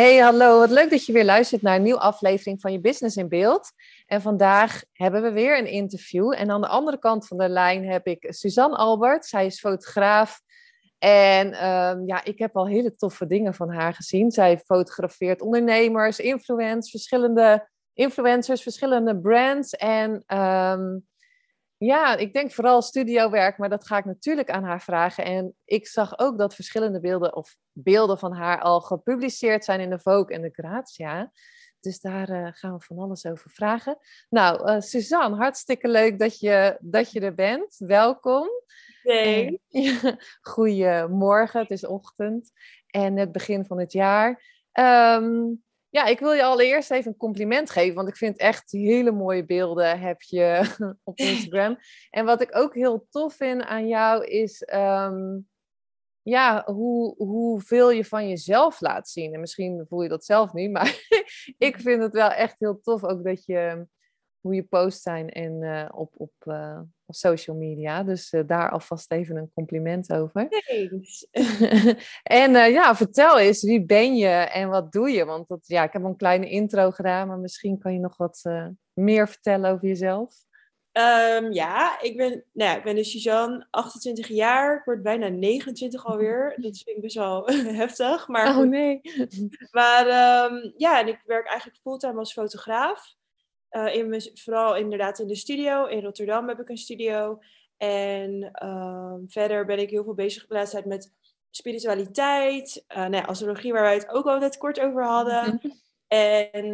Hey, hallo. Wat leuk dat je weer luistert naar een nieuwe aflevering van je Business in Beeld. En vandaag hebben we weer een interview. En aan de andere kant van de lijn heb ik Suzanne Albert. Zij is fotograaf. En ehm, ja, ik heb al hele toffe dingen van haar gezien. Zij fotografeert ondernemers, influencers, verschillende influencers, verschillende brands. En ehm, ja, ik denk vooral studiowerk, maar dat ga ik natuurlijk aan haar vragen. En ik zag ook dat verschillende beelden of beelden van haar al gepubliceerd zijn in de Vogue en de Grazia. Dus daar uh, gaan we van alles over vragen. Nou, uh, Suzanne, hartstikke leuk dat je, dat je er bent. Welkom. Nee. Goedemorgen, het is ochtend en het begin van het jaar. Um, ja, ik wil je allereerst even een compliment geven, want ik vind echt hele mooie beelden heb je op Instagram. En wat ik ook heel tof vind aan jou is um, ja, hoe, hoeveel je van jezelf laat zien. En misschien voel je dat zelf niet, maar ik vind het wel echt heel tof ook dat je hoe je post zijn en uh, op, op, uh, op social media. Dus uh, daar alvast even een compliment over. Thanks. en ja, vertel eens, wie ben je en wat doe je? Want dat, ja, ik heb een kleine intro gedaan, maar misschien kan je nog wat meer vertellen over jezelf. Um, ja, ik ben, nou ja, ik ben dus Suzanne, 28 jaar. Ik word bijna 29 alweer. Dat vind ik best wel heftig. Maar oh nee. Maar um, ja, en ik werk eigenlijk fulltime als fotograaf. Uh, in, vooral inderdaad in de studio. In Rotterdam heb ik een studio. En uh, verder ben ik heel veel bezig de laatste tijd met spiritualiteit. Uh, nou ja, astrologie, waar wij het ook al net kort over hadden. Mhm. En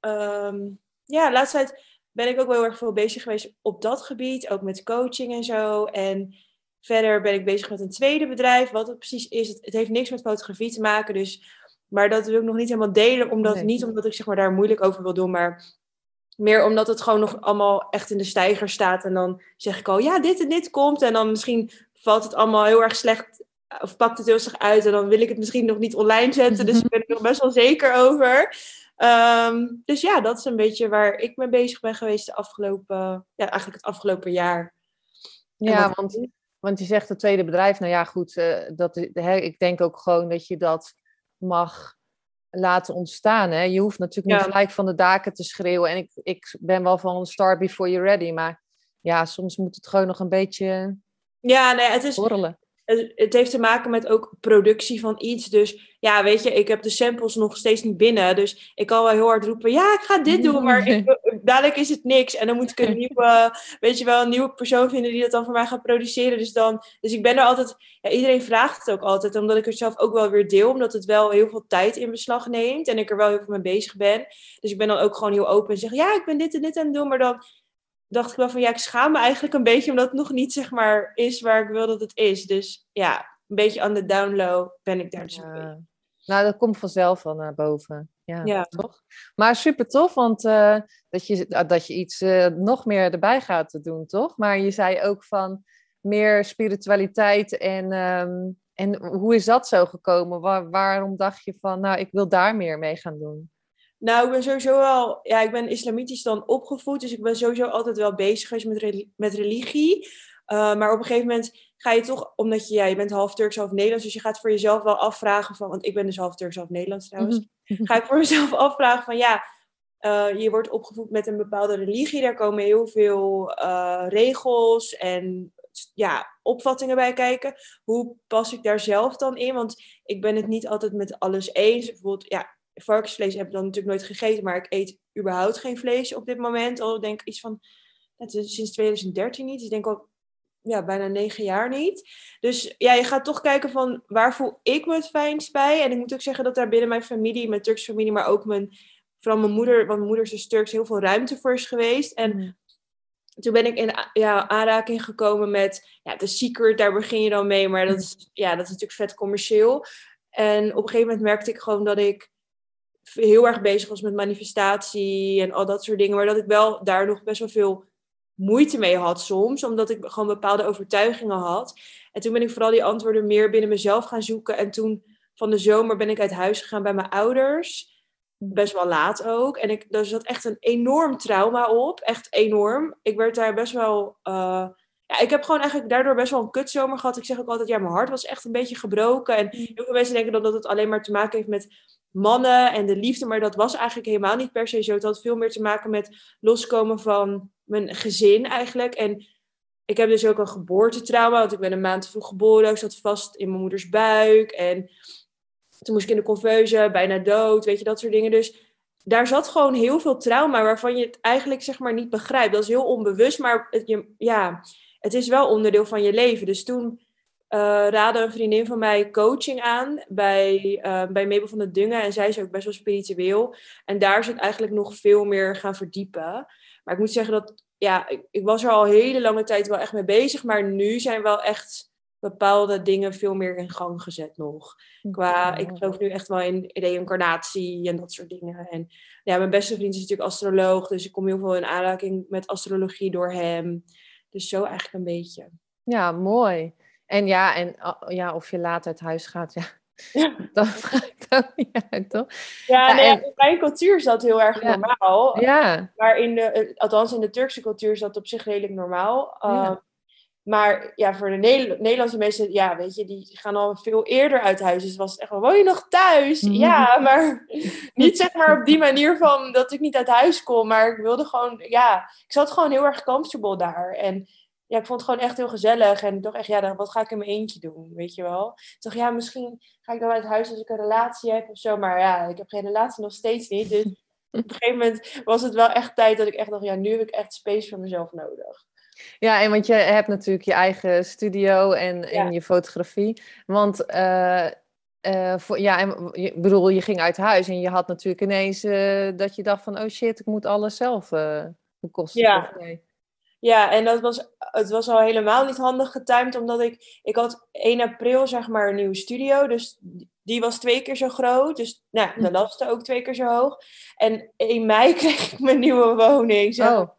um, ja, de laatste tijd ben ik ook wel heel erg veel bezig geweest op dat gebied. Ook met coaching en zo. En verder ben ik bezig met een tweede bedrijf. Wat het precies is, het, het heeft niks met fotografie te maken. Dus, maar dat wil ik nog niet helemaal delen. Omdat, nee. Niet omdat ik zeg maar, daar moeilijk over wil doen. Maar meer omdat het gewoon nog allemaal echt in de stijger staat. En dan zeg ik al, ja, dit en dit komt. En dan misschien valt het allemaal heel erg slecht. Of pakt het heel slecht uit. En dan wil ik het misschien nog niet online zetten. Dus ik ben er nog best wel zeker over. Um, dus ja, dat is een beetje waar ik mee bezig ben geweest de afgelopen, ja, eigenlijk het afgelopen jaar. Ja, want, want je zegt het tweede bedrijf, nou ja, goed, uh, dat, hè, ik denk ook gewoon dat je dat mag laten ontstaan. Hè? Je hoeft natuurlijk niet ja. gelijk van de daken te schreeuwen. En ik, ik ben wel van start before you're ready. Maar ja, soms moet het gewoon nog een beetje ja, nee, het is, borrelen. Het, het heeft te maken met ook productie van iets. Dus ja, weet je, ik heb de samples nog steeds niet binnen. Dus ik kan wel heel hard roepen, ja, ik ga dit doen. Maar ik, dadelijk is het niks. En dan moet ik een nieuwe, weet je wel, een nieuwe persoon vinden die dat dan voor mij gaat produceren. Dus, dan, dus ik ben er altijd, ja, iedereen vraagt het ook altijd. Omdat ik het zelf ook wel weer deel. Omdat het wel heel veel tijd in beslag neemt. En ik er wel heel veel mee bezig ben. Dus ik ben dan ook gewoon heel open en zeg, ja, ik ben dit en dit aan het doen. Maar dan dacht ik wel van ja, ik schaam me eigenlijk een beetje omdat het nog niet zeg maar is waar ik wil dat het is. Dus ja, een beetje aan de download ben ik daar dus ja. Nou, dat komt vanzelf wel naar boven. Ja, ja. toch? Maar super tof, want uh, dat, je, dat je iets uh, nog meer erbij gaat te doen, toch? Maar je zei ook van meer spiritualiteit en, um, en hoe is dat zo gekomen? Waar, waarom dacht je van, nou, ik wil daar meer mee gaan doen? Nou, ik ben sowieso wel, ja, ik ben islamitisch dan opgevoed, dus ik ben sowieso altijd wel bezig geweest met, reli met religie. Uh, maar op een gegeven moment ga je toch, omdat je, ja, je bent half Turks, half Nederlands, dus je gaat voor jezelf wel afvragen van, want ik ben dus half Turks, half Nederlands trouwens, mm -hmm. ga ik voor mezelf afvragen van, ja, uh, je wordt opgevoed met een bepaalde religie, daar komen heel veel uh, regels en ja, opvattingen bij kijken. Hoe pas ik daar zelf dan in? Want ik ben het niet altijd met alles eens. Bijvoorbeeld, ja, varkensvlees heb ik dan natuurlijk nooit gegeten, maar ik eet überhaupt geen vlees op dit moment. Al denk ik iets van, het is sinds 2013 niet, dus ik denk al ja, bijna negen jaar niet. Dus ja, je gaat toch kijken van waar voel ik me het fijnst bij. En ik moet ook zeggen dat daar binnen mijn familie, mijn Turkse familie, maar ook mijn, vooral mijn moeder, want mijn moeder is dus Turks, heel veel ruimte voor is geweest. En mm. toen ben ik in ja, aanraking gekomen met ja, The Secret, daar begin je dan mee, maar dat is, ja, dat is natuurlijk vet commercieel. En op een gegeven moment merkte ik gewoon dat ik heel erg bezig was met manifestatie en al dat soort dingen. Maar dat ik wel daar nog best wel veel moeite mee had soms, omdat ik gewoon bepaalde overtuigingen had. En toen ben ik vooral die antwoorden meer binnen mezelf gaan zoeken. En toen van de zomer ben ik uit huis gegaan bij mijn ouders. Best wel laat ook. En ik, daar zat echt een enorm trauma op. Echt enorm. Ik werd daar best wel. Uh, ja, ik heb gewoon eigenlijk daardoor best wel een kutzomer gehad. Ik zeg ook altijd, ja, mijn hart was echt een beetje gebroken. En heel veel mensen denken dat, dat het alleen maar te maken heeft met mannen en de liefde. Maar dat was eigenlijk helemaal niet per se zo. Het had veel meer te maken met loskomen van mijn gezin eigenlijk. En ik heb dus ook een geboortetrauma, want ik ben een maand te vroeg geboren. Ik zat vast in mijn moeders buik. En toen moest ik in de conveuze, bijna dood, weet je, dat soort dingen. Dus daar zat gewoon heel veel trauma waarvan je het eigenlijk zeg maar niet begrijpt. Dat is heel onbewust, maar je, ja, het is wel onderdeel van je leven. Dus toen uh, raadde een vriendin van mij coaching aan bij, uh, bij Mabel van der Dungen. En zij is ook best wel spiritueel. En daar is het eigenlijk nog veel meer gaan verdiepen. Maar ik moet zeggen dat, ja, ik, ik was er al hele lange tijd wel echt mee bezig. Maar nu zijn wel echt bepaalde dingen veel meer in gang gezet nog. Qua, ik geloof nu echt wel in reïncarnatie en dat soort dingen. En ja, mijn beste vriend is natuurlijk astroloog, dus ik kom heel veel in aanraking met astrologie door hem. Dus zo eigenlijk een beetje. Ja, mooi. En ja, en ja, of je later uit huis gaat, ja. Ja. Dat vraagt ook niet uit, toch? Ja, nee, en... in mijn cultuur is dat heel erg normaal. Ja. Maar in de, althans in de Turkse cultuur is dat op zich redelijk normaal. Ehm, maar ja, voor de Nederlandse mensen, ja, weet je, die gaan al veel eerder uit huis. Dus was het echt wel, woon je nog thuis? Mhm. Ja, maar niet zeg maar op die manier van dat ik niet uit huis kom. Maar ik wilde gewoon, ja, ik zat gewoon heel erg comfortable daar. En ja, ik vond het gewoon echt heel gezellig. En ik dacht echt, ja, wat ga ik in mijn eentje doen, weet je wel? Ik dacht, ja, misschien ga ik dan uit huis als ik een relatie heb of zo. Maar ja, ik heb geen relatie nog steeds niet. Dus op een gegeven moment was het wel echt tijd dat ik echt dacht, ja, nu heb ik echt space voor mezelf nodig. Ja, en want je hebt natuurlijk je eigen studio en, en je fotografie. Want uh, uh, voor, ja, en, ik bedoel, je ging uit huis en je had natuurlijk ineens uh, dat je dacht van, oh shit, ik moet alles zelf bekosten. Ja. Ja, en dat was, het was al helemaal niet handig getimed, omdat ik, ik had 1 april zeg maar een nieuwe studio, dus die was twee keer zo groot. Dus nou, de hm. lasten ook twee keer zo hoog. En in mei kreeg ik mijn nieuwe woning. Zeg. Oh.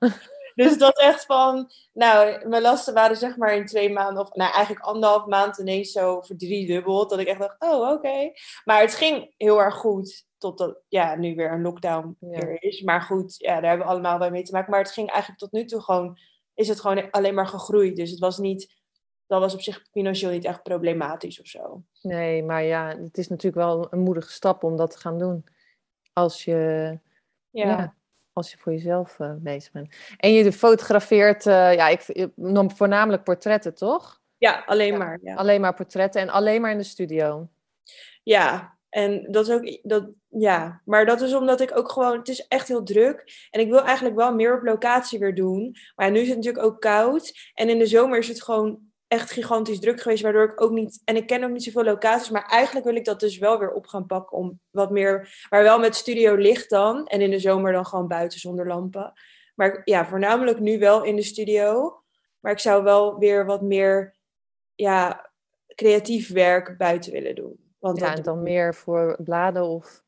Dus was echt van, nou, mijn lasten waren zeg maar in twee maanden, of nou eigenlijk anderhalf maand ineens zo verdriedubbeld. Dat ik echt dacht, oh oké. Maar het ging heel erg goed, totdat ja, nu weer een lockdown weer is. Maar goed, ja, daar hebben we allemaal bij mee te maken. Maar het ging eigenlijk tot nu toe gewoon, is het gewoon alleen maar gegroeid. Dus het was niet, dat was op zich financieel niet echt problematisch of zo. Nee, maar ja, het is natuurlijk wel een moedige stap om dat te gaan doen. Als je ja als je voor jezelf uh, bezig bent. En je fotografeert, uh, ja, ik noem voornamelijk portretten, toch? Ja, alleen maar. Ja. Alleen maar portretten en alleen maar in de studio. Ja, en dat is ook, dat, ja, maar dat is omdat ik ook gewoon, het is echt heel druk. En ik wil eigenlijk wel meer op locatie weer doen. Maar nu is het natuurlijk ook koud. En in de zomer is het gewoon echt gigantisch druk geweest, waardoor ik ook niet, en ik ken ook niet zoveel locaties, maar eigenlijk wil ik dat dus wel weer op gaan pakken om wat meer, maar wel met studio licht dan, en in de zomer dan gewoon buiten zonder lampen. Maar ja, voornamelijk nu wel in de studio, maar ik zou wel weer wat meer, ja, creatief werk buiten willen doen. Want ja, en dan meer voor bladen of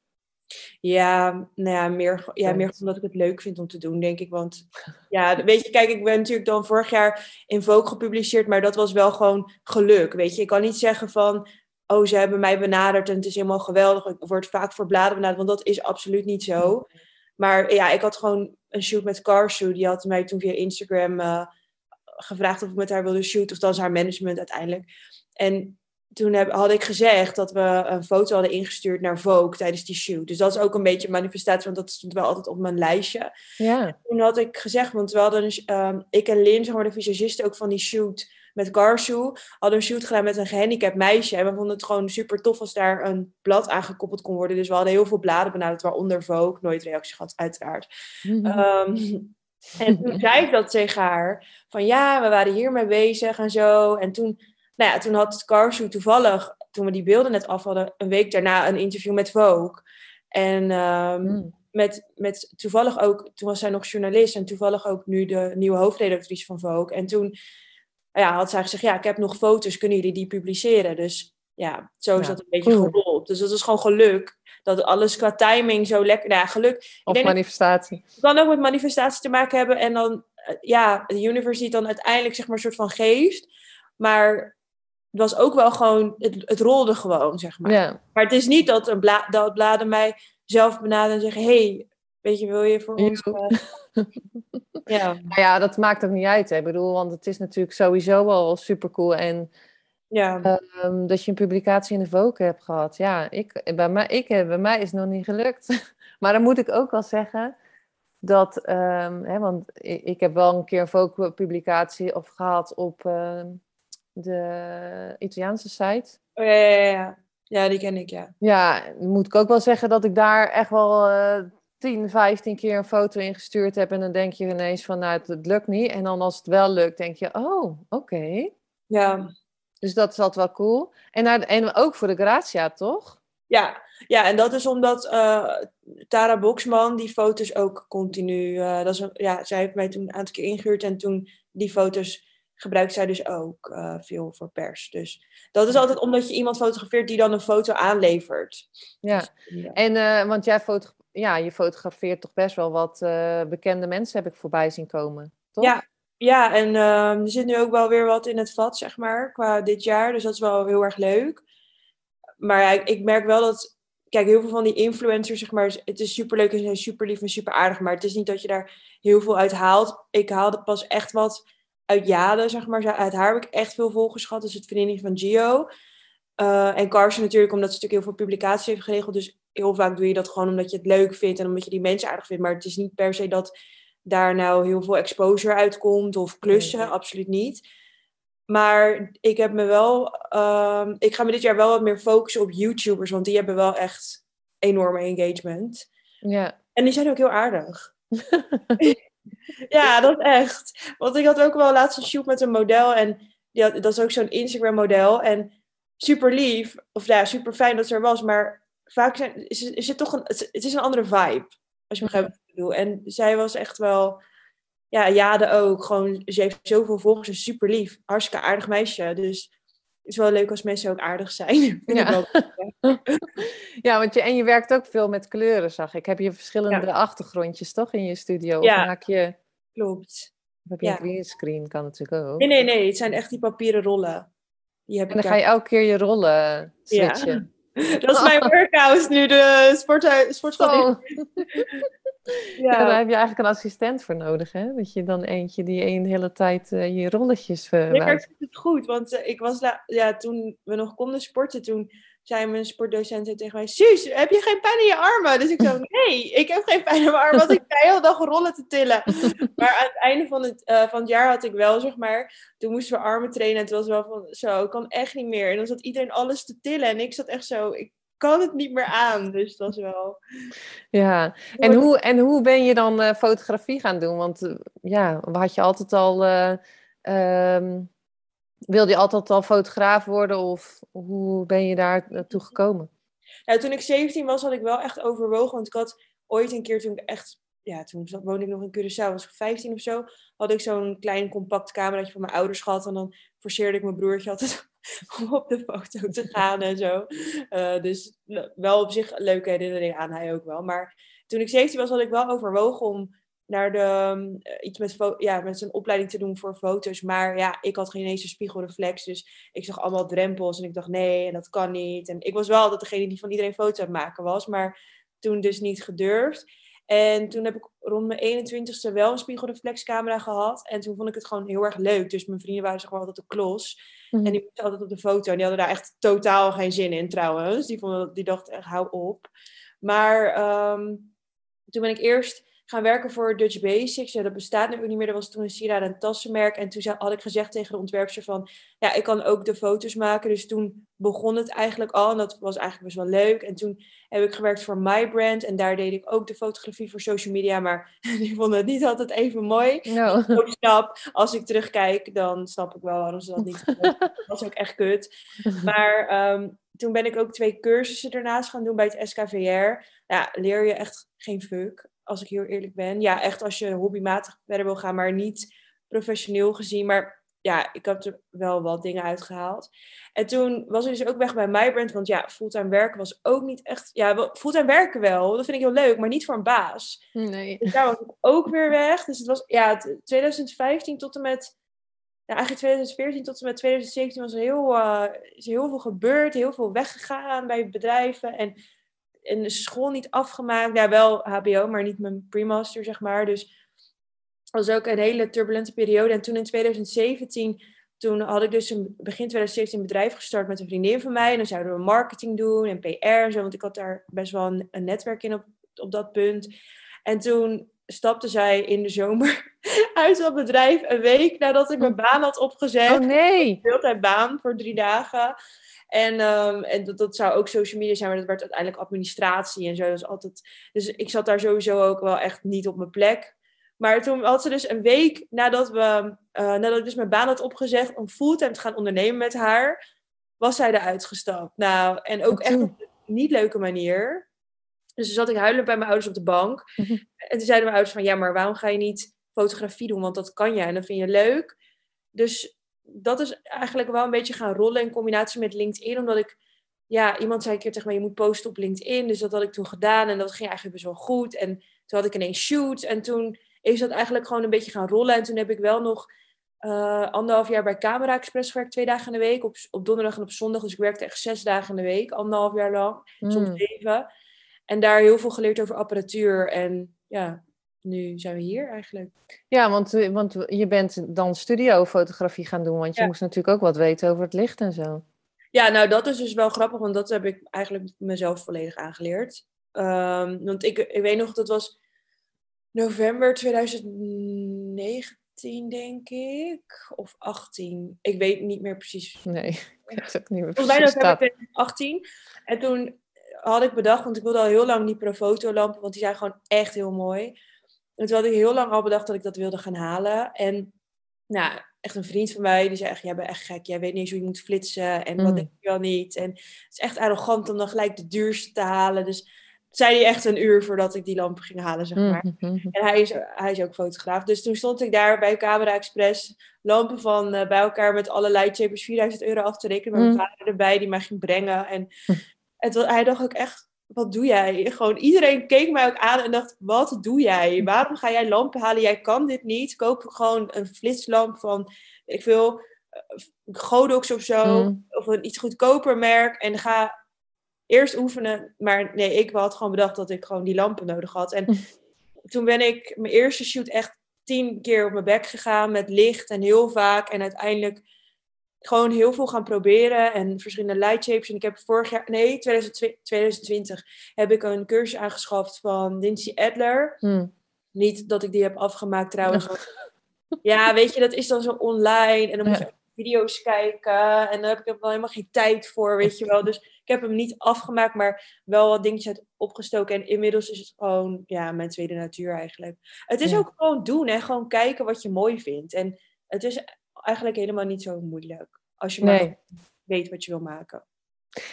ja, nou ja, meer, ja, meer omdat ik het leuk vind om te doen, denk ik. Want ja, weet je, kijk, ik ben natuurlijk dan vorig jaar in Vogue gepubliceerd, maar dat was wel gewoon geluk. Weet je, ik kan niet zeggen van, oh, ze hebben mij benaderd en het is helemaal geweldig. Ik word vaak voor bladen benaderd, want dat is absoluut niet zo. Maar ja, ik had gewoon een shoot met Carsu. Die had mij toen via Instagram uh, gevraagd of ik met haar wilde shooten. Of dan haar management uiteindelijk. En toen heb, had ik gezegd dat we een foto hadden ingestuurd naar Vogue tijdens die shoot. Dus dat is ook een beetje een manifestatie, want dat stond wel altijd op mijn lijstje. Ja. Toen had ik gezegd, want we hadden, um, ik en Lin, zeg maar de visagiste ook van die shoot met Garsu, hadden een shoot gedaan met een gehandicapt meisje. En we vonden het gewoon super tof als daar een blad aangekoppeld kon worden. Dus we hadden heel veel bladen benaderd, waaronder Vogue. Nooit reactie gehad, uiteraard. Mm en toen zei ik dat tegen haar, van ja, we waren hiermee bezig en zo. En toen nou ja, toen had Carshoe toevallig, toen we die beelden net af hadden, een week daarna een interview met Vogue. En um, mm. met, met toevallig ook, toen was zij nog journalist en toevallig ook nu de nieuwe hoofdredactrice van Vogue. En toen ja, had zij gezegd, ja, ik heb nog foto's, kunnen jullie die publiceren? Dus ja, zo is Ja, dat een beetje cool. gerold. Dus dat is gewoon geluk. Dat alles qua timing zo lekker... Nou ja, geluk. Ik Of dat manifestatie. het kan ook met manifestatie te maken hebben. En dan, eh, ja, de universe die het dan uiteindelijk zeg maar een soort van geeft. Maar was ook wel gewoon... Het, het rolde gewoon, zeg maar. Ja, Maar het is niet dat, een bla dat bladen mij zelf benaderen en zeggen... hey, weet je, wil je voor ons... Eh, ja, nou ja, dat maakt ook niet uit. Hè. Ik bedoel, want het is natuurlijk sowieso al super cool. En ja. ehm, dat je een publicatie in de Vogue hebt gehad. Ja, ik, bij, mij, ik, bij mij is het nog niet gelukt. maar dan moet ik ook wel zeggen dat, ehm, hè, want ik, ik heb wel een keer een Vogue-publicatie of gehad op ehm, de Italiaanse site. Oh, ja, ja, ja, die ken ik, ja. Ja, moet ik ook wel zeggen dat ik daar echt wel eh 10, 15 keer een foto in gestuurd heb. En dan denk je ineens van, nou, het, het lukt niet. En dan als het wel lukt, denk je, oh, oké. Ja, Dus dat is altijd wel cool. En, naar de- en ook voor de Gratia, toch? ja. ja en dat is omdat eh, Tara Boxman die foto's ook continu... eh, dat is, een- ja, zij heeft mij toen een aantal keer ingehuurd en toen die foto's gebruikt zij dus ook eh, veel voor pers. Dus dat is altijd omdat je iemand fotografeert die dan een foto aanlevert. Ja. Dus, ja. En, eh, want jij ja, je fotografeert toch best wel wat eh, bekende mensen, heb ik voorbij zien komen. Toch? Ja, ja, en ehm, er zit nu ook wel weer wat in het vat, zeg maar, qua dit jaar. Dus dat is wel heel erg leuk. Maar ja, ik, ik merk wel dat, kijk, heel veel van die influencers, zeg maar, het is superleuk en ze zijn super lief en super aardig. Maar het is niet dat je daar heel veel uit haalt. Ik haalde pas echt wat uit Jade, zeg maar. Uit haar heb ik echt veel volgers gehad. Dus het vriendin van Gio. Eh, en Carson natuurlijk, omdat ze natuurlijk heel veel publicaties heeft geregeld. Dus heel vaak doe je dat gewoon omdat je het leuk vindt en omdat je die mensen aardig vindt. Maar het is niet per se dat daar nou heel veel exposure uitkomt of klussen, Nee. absoluut niet. Maar ik heb me wel, ehm, ik ga me dit jaar wel wat meer focussen op YouTubers, want die hebben wel echt enorme engagement. Ja. En die zijn ook heel aardig. ja, dat echt. Want ik had ook wel laatst een shoot met een model en die dat is ook zo'n Instagram model en super lief, of ja, super fijn dat ze er was, maar vaak zijn, is, het toch een, het, is een andere vibe, als je begrijpt wat ik bedoel. En zij was echt wel, ja, Jade ook, gewoon, ze heeft zoveel volgers, en super lief, hartstikke aardig meisje, dus is wel leuk als mensen ook aardig zijn. Ja. ja, want je, en je werkt ook veel met kleuren, zag ik. Heb je verschillende achtergrondjes, toch, in je studio? Of Ja. maak je, Klopt. of heb je Ja. een greenscreen, kan natuurlijk ook. Nee, nee, nee, het zijn echt die papieren rollen. Die heb En ik dan ga je elke keer je rollen Ja. switchen. Dat is mijn workout nu, de sporthui- sportschool. Oh. Ja, Ja. daar heb je eigenlijk een assistent voor nodig, hè? Dat je dan eentje die een hele tijd eh, je rolletjes uh, Nee, ik vind het goed, want eh, ik was ja, toen we nog konden sporten, toen zei mijn sportdocent zei tegen mij, Suus, heb je geen pijn in je armen? Dus ik zo, nee, ik heb geen pijn in mijn armen, want ik heel de dag rollen te tillen. Maar aan het einde van het, van het jaar had ik wel, zeg maar, toen moesten we armen trainen en het was wel van, zo, ik kan echt niet meer. En dan zat iedereen alles te tillen en ik zat echt zo, ik kan het niet meer aan. Dus dat is wel... Ja, en hoe, en hoe ben je dan eh, fotografie gaan doen? Want eh, ja, had je altijd al, eh, ehm, wilde je altijd al fotograaf worden of hoe ben je daar naartoe gekomen? Nou, toen ik 17 was, had ik wel echt overwogen. Want ik had ooit een keer toen ik echt. Ja, toen woonde ik nog in Curaçao, was ik 15 of zo. Had ik zo'n klein compact cameraatje van mijn ouders gehad. En dan forceerde ik mijn broertje altijd om op de foto te gaan en zo. Eh, dus wel op zich een leuke herinnering aan hij ook wel. Maar toen ik 17 was, had ik wel overwogen om naar de, um, iets met, ja, met zijn opleiding te doen voor foto's. Maar ja, ik had geen eens een spiegelreflex. Dus ik zag allemaal drempels en ik dacht nee, en dat kan niet. En ik was wel altijd degene die van iedereen foto's aan maken was, maar toen dus niet gedurfd. En toen heb ik rond mijn 21ste wel een spiegelreflexcamera gehad. En toen vond ik het gewoon heel erg leuk. Dus mijn vrienden waren zeg maar altijd de klos. Mhm. En die moesten altijd op de foto. En die hadden daar echt totaal geen zin in trouwens. Die, vonden, die dachten echt, hou op. Maar ehm, toen ben ik eerst gaan werken voor Dutch Basics. Ja, dat bestaat nu ook niet meer. Dat was toen een sieraden en tassenmerk. En toen had ik gezegd tegen de ontwerpster van... Ja, ik kan ook de foto's maken. Dus toen begon het eigenlijk al. En dat was eigenlijk best wel leuk. En toen heb ik gewerkt voor My Brand. En daar deed ik ook de fotografie voor social media. Maar die vonden het niet altijd even mooi. Ook snap, als ik terugkijk, dan snap ik wel waarom ze dat niet. Dat was ook echt kut. Maar ehm, toen ben ik ook twee cursussen daarnaast gaan doen bij het SKVR. Ja, leer je echt geen fuck, als ik heel eerlijk ben. Ja, echt als je hobbymatig verder wil gaan, maar niet professioneel gezien. Maar ja, ik heb er wel wat dingen uitgehaald. En toen was ik dus ook weg bij MyBrand. Want ja, fulltime werken was ook niet echt... Ja, fulltime werken wel. Dat vind ik heel leuk. Maar niet voor een baas. Nee. Dus daar was ik ook weer weg. Dus het was ja, 2015 tot en met... Ja, eigenlijk 2014 tot en met 2017 was er heel, uh, is heel veel gebeurd. Heel veel weggegaan bij bedrijven. En, en de school niet afgemaakt. Ja, wel HBO, maar niet mijn pre-master, zeg maar. Dus was ook een hele turbulente periode. En toen in 2017, toen had ik dus een, begin 2017 een bedrijf gestart met een vriendin van mij. En dan zouden we marketing doen en PR en zo, want ik had daar best wel een, een netwerk in op, op dat punt. En toen stapte zij in de zomer uit dat bedrijf een week nadat ik mijn baan had opgezet. Oh nee! Een baan voor drie dagen. En, um, en dat, dat, zou ook social media zijn, maar dat werd uiteindelijk administratie en zo. Dus, altijd, dus ik zat daar sowieso ook wel echt niet op mijn plek. Maar toen had ze dus een week nadat, we, uh, nadat ik dus mijn baan had opgezegd om fulltime te gaan ondernemen met haar, was zij eruit gestapt. Nou, en ook echt op een niet leuke manier. Dus toen zat ik huilend bij mijn ouders op de bank. Mhm. En toen zeiden mijn ouders van, ja, maar waarom ga je niet fotografie doen? Want dat kan jij en dat vind je leuk. Dus dat is eigenlijk wel een beetje gaan rollen in combinatie met LinkedIn. Omdat ik, ja, iemand zei een keer tegen mij, je moet posten op LinkedIn. Dus dat had ik toen gedaan en dat ging eigenlijk best wel goed. En toen had ik ineens shoots en toen is dat eigenlijk gewoon een beetje gaan rollen. En toen heb ik wel nog uh, anderhalf jaar bij Camera Express gewerkt, twee dagen in de week, op, op donderdag en op zondag. Dus ik werkte echt zes dagen in de week, anderhalf jaar lang, soms hmm. zeven. En daar heel veel geleerd over apparatuur. En ja, nu zijn we hier eigenlijk. Ja, want, eh, want je bent dan studiofotografie gaan doen, want je moest natuurlijk ook wat weten over het licht en zo. Ja, nou dat is dus wel grappig, want dat heb ik eigenlijk mezelf volledig aangeleerd. Um, want ik, ik weet nog, dat was november 2019, denk ik. Of 18. Ik weet niet meer precies. Nee, ik weet ook niet meer precies. Volgens mij november 2018. En toen had ik bedacht, want ik wilde al heel lang die Profoto-lampen, want die zijn gewoon echt heel mooi. En toen had ik heel lang al bedacht dat ik dat wilde gaan halen. En nou, echt een vriend van mij, die zei echt, jij bent echt gek. Jij weet niet eens hoe je moet flitsen en wat mm. denk je wel niet. En het is echt arrogant om dan gelijk de duurste te halen. Dus zei hij echt een uur voordat ik die lampen ging halen, zeg maar. Mm-hmm. En hij is, hij is ook fotograaf. Dus toen stond ik daar bij Camera Express lampen van uh, bij elkaar met alle lightshapers 4000 euro af te rekenen. Met mijn mm. vader erbij die mij ging brengen. En het, hij dacht ook echt, wat doe jij? Gewoon iedereen keek mij ook aan en dacht, wat doe jij? Waarom ga jij lampen halen? Jij kan dit niet. Koop gewoon een flitslamp van, ik wil, uh, Godox of zo. Mm. Of een iets goedkoper merk. En ga eerst oefenen. Maar nee, ik had gewoon bedacht dat ik gewoon die lampen nodig had. En toen ben ik mijn eerste shoot echt tien keer op mijn bek gegaan met licht en heel vaak. En uiteindelijk gewoon heel veel gaan proberen en verschillende light shapes. En ik heb vorig jaar, nee, 2020, heb ik een cursus aangeschaft van Lindsay Adler. Hmm. Niet dat ik die heb afgemaakt trouwens. ja, weet je, dat is dan zo online en dan moet je video's kijken. En daar heb ik wel helemaal geen tijd voor, weet je wel. Dus ik heb hem niet afgemaakt, maar wel wat dingetjes uit opgestoken. En inmiddels is het gewoon, ja, mijn tweede natuur eigenlijk. Het is ook gewoon doen en gewoon kijken wat je mooi vindt. En het is eigenlijk helemaal niet zo moeilijk. Als je maar weet wat je wil maken.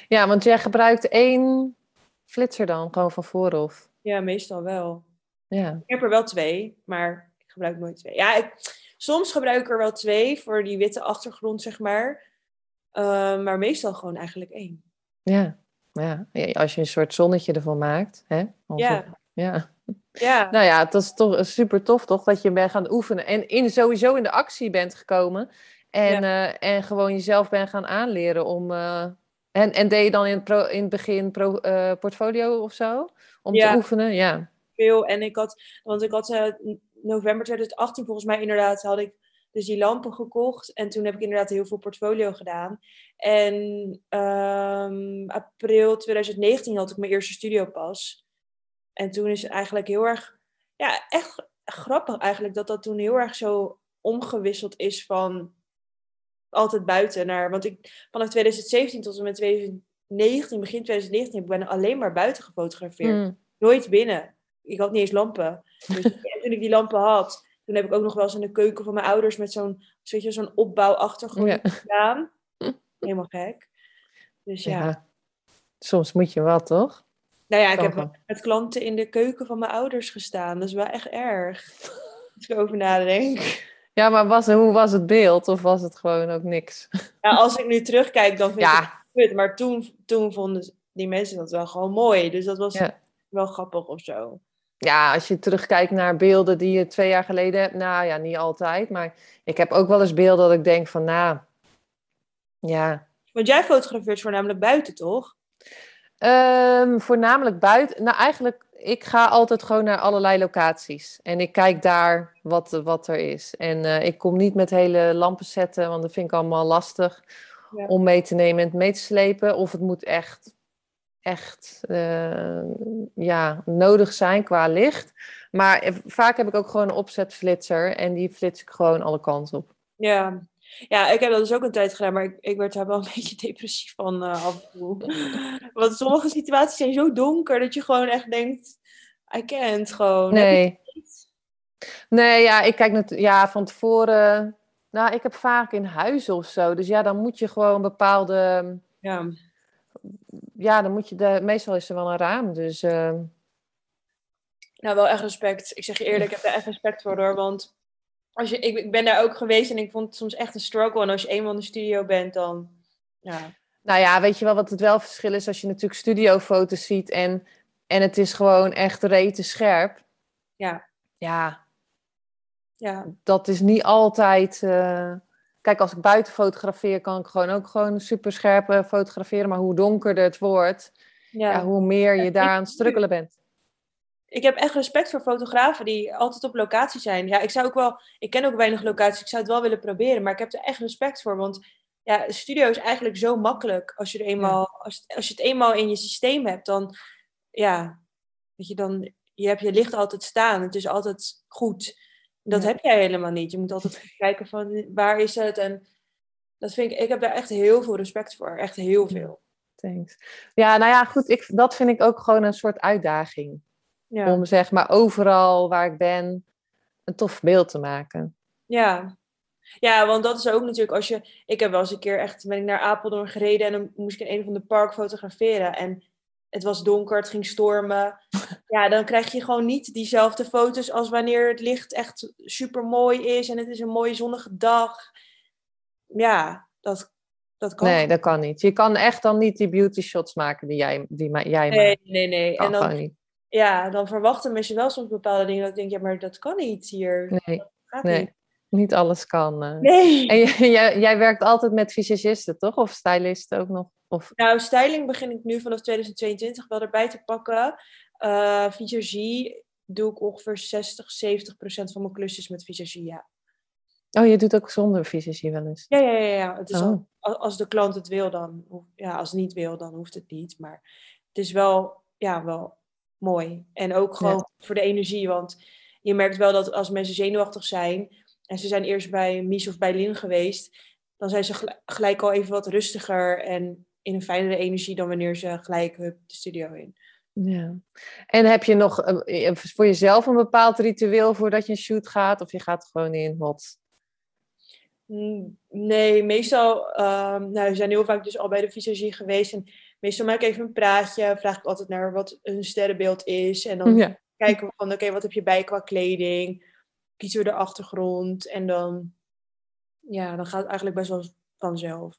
Ja, want jij gebruikt één flitser dan, gewoon van vooraf. Ja, meestal wel. Ja. Ik heb er wel twee, maar ik gebruik nooit twee. Ja, ik, Soms gebruik ik er wel twee voor die witte achtergrond, zeg maar. Ehm, maar meestal gewoon eigenlijk één. Ja. ja, als je een soort zonnetje ervan maakt. Hè? ja. ja. Ja. Nou ja, dat is toch super tof, toch? Dat je bent gaan oefenen en in, sowieso in de actie bent gekomen. En, uh, en gewoon jezelf bent gaan aanleren om. Uh, en, en deed je dan in het, pro, in het begin pro, uh, portfolio of zo? Om te oefenen? Ja. Veel. En ik had, want ik had november 2018 volgens mij inderdaad had ik dus die lampen gekocht. En toen heb ik inderdaad heel veel portfolio gedaan. En um, april 2019 had ik mijn eerste studio pas. En toen is het eigenlijk heel erg, ja, echt grappig eigenlijk dat dat toen heel erg zo omgewisseld is van altijd buiten naar, want ik vanaf 2017 tot en met 2019, begin 2019, heb ik alleen maar buiten gefotografeerd. Hmm. Nooit binnen. Ik had niet eens lampen. Dus toen ik die lampen had, toen heb ik ook nog wel eens in de keuken van mijn ouders met zo'n zo'n opbouwachtergrond ja. gedaan. Helemaal gek. Dus ja. Soms moet je wat, toch? Nou ja, ik heb met klanten in de keuken van mijn ouders gestaan. Dat is wel echt erg. Als ik erover nadenk. Ja, maar was, hoe was het beeld? Of was het gewoon ook niks? Ja, als ik nu terugkijk, dan vind Ja. ik het kut. Maar toen, toen vonden die mensen dat wel gewoon mooi. Dus dat was Ja. wel grappig of zo. Ja, als je terugkijkt naar beelden die je twee jaar geleden hebt. Nou ja, niet altijd. Maar ik heb ook wel eens beelden dat ik denk van, nou... Ja, Want jij fotografeert voornamelijk buiten, toch? Ehm, voornamelijk buiten. Nou, eigenlijk, ik ga altijd gewoon naar allerlei locaties. En ik kijk daar wat, wat er is. En eh, ik kom niet met hele lampen zetten, want dat vind ik allemaal lastig Ja. om mee te nemen en mee te slepen. Of het moet echt, echt eh, ja, nodig zijn qua licht. Maar eh, vaak heb ik ook gewoon een opzetflitser en die flits ik gewoon alle kanten op. Ja. Ja, ik heb dat dus ook een tijd gedaan, maar ik, ik werd daar wel een beetje depressief van eh, af en toe. Want sommige situaties zijn zo donker dat je gewoon echt denkt, I can't gewoon. Nee. Nee, ja, ik kijk net, ja, van tevoren. Nou, ik heb vaak in huizen of zo. Dus ja, dan moet je gewoon bepaalde. Ja. Ja, dan moet je. De, meestal is er wel een raam. Dus. eh, Nou, wel echt respect. Ik zeg je eerlijk, ik heb daar echt respect voor hoor. Want als je, ik, ik ben daar ook geweest en ik vond het soms echt een struggle. En als je eenmaal in de studio bent, dan. Ja. nou ja, weet je wel wat het wel verschil is als je natuurlijk studiofoto's ziet en, en het is gewoon echt rete scherp. Ja. Ja, Ja. dat is niet altijd. eh, Kijk, als ik buiten fotografeer, kan ik gewoon ook gewoon super scherp fotograferen. Maar hoe donkerder het wordt, ja. ja, hoe meer je daar aan het strukkelen bent. Ik heb echt respect voor fotografen die altijd op locatie zijn. Ja, ik zou ook wel. Ik ken ook weinig locaties. Ik zou het wel willen proberen, maar ik heb er echt respect voor. Want ja, studio is eigenlijk zo makkelijk. Als je, er eenmaal, als, als je het eenmaal in je systeem hebt, dan. Ja, weet je, dan. Je hebt je licht altijd staan. Het is altijd goed. Dat Ja. heb jij helemaal niet. Je moet altijd kijken van waar is het. En dat vind ik. Ik heb daar echt heel veel respect voor. Echt heel veel. Thanks. Ja, nou ja, goed. Ik, dat vind ik ook gewoon een soort uitdaging. Ja. Om zeg maar overal waar ik ben een tof beeld te maken. Ja. Ja, want dat is ook natuurlijk als je... Ik heb wel eens een keer echt... ben ik naar Apeldoorn gereden en dan moest ik in een van de park fotograferen. En het was donker, het ging stormen. Ja, dan krijg je gewoon niet diezelfde foto's als wanneer het licht echt super mooi is en het is een mooie zonnige dag. Ja, dat, dat kan. Nee, dat kan niet. Je kan echt dan niet die beauty shots maken die jij, die ma- jij nee, maakt. nee. nee. Kan En dan, niet. Ja, dan verwachten mensen wel soms bepaalde dingen. Dat ik denk, ja, maar dat kan niet hier. Nee, niet. Niet alles kan. eh. Nee. En jij, jij, werkt altijd met visagisten, toch? Of stylisten ook nog? Of... Nou, styling begin ik nu vanaf 2022 wel erbij te pakken. Eh visagie doe ik ongeveer 60, 70 procent van mijn klusjes met visagie, ja. Oh, je doet ook zonder visagie wel eens. Ja, ja, ja. ja. Het is Oh. al, al- als de klant het wil, dan... Ja, als het niet wil, dan hoeft het niet. Maar het is wel, ja, wel mooi. En ook gewoon voor de energie. Want je merkt wel dat als mensen zenuwachtig zijn... en ze zijn eerst bij Mies of bij Lin geweest... dan zijn ze gel- gelijk al even wat rustiger... en in een fijnere energie dan wanneer ze gelijk hup, de studio in. Ja. En heb je nog eh, eh, voor jezelf een bepaald ritueel voordat je een shoot gaat? Of je gaat gewoon in wat? Nee, meestal, ehm, nou, we zijn heel vaak dus al bij de visagie geweest. En meestal maak ik even een praatje, vraag ik altijd naar wat een sterrenbeeld is. En dan Ja. kijken we van, oké, wat heb je bij qua kleding? Kiezen we de achtergrond. En dan, ja, dan gaat het eigenlijk best wel vanzelf.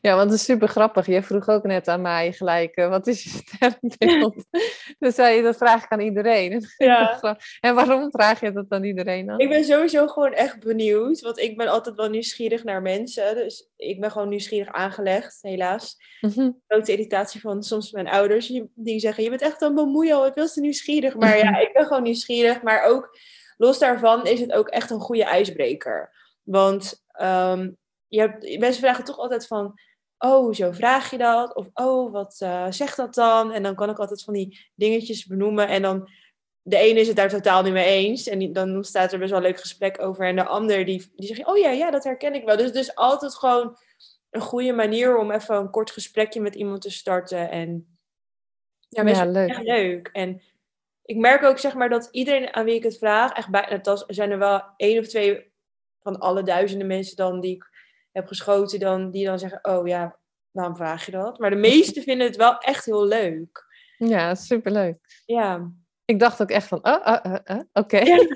Ja, want het is super grappig. Je vroeg ook net aan mij gelijk, eh, wat is je sterrenbeeld? Dan zei je, dat vraag ik aan iedereen. Ja. En waarom vraag je dat aan iedereen dan? Ik ben sowieso gewoon echt benieuwd, want ik ben altijd wel nieuwsgierig naar mensen. Dus ik ben gewoon nieuwsgierig aangelegd, helaas. Mhm. grote irritatie van soms mijn ouders. Die, zeggen, je bent echt een bemoeial, ik wil te nieuwsgierig. Maar ja, ik ben gewoon nieuwsgierig. Maar ook los daarvan is het ook echt een goede ijsbreker. Want ehm, je hebt, mensen vragen toch altijd van, oh, zo vraag je dat? Of oh, wat eh, zegt dat dan? En dan kan ik altijd van die dingetjes benoemen. En dan, de ene is het daar totaal niet mee eens. En die- dan ontstaat er best wel een leuk gesprek over. En de ander, die, die zegt, oh ja, ja, dat herken ik wel. Dus dus altijd gewoon een goede manier om even een kort gesprekje met iemand te starten. En ja, mensen leuk. echt leuk. En ik merk ook zeg maar dat iedereen aan wie ik het vraag, echt bij, althans, er zijn er wel één of twee van alle duizenden mensen dan die ik heb geschoten, dan, die dan zeggen, oh ja, waarom vraag je dat? Maar de meesten vinden het wel echt heel leuk. Ja, superleuk. Ja, Ik dacht ook echt van, oh, oh, oh, oh, oké. Ja.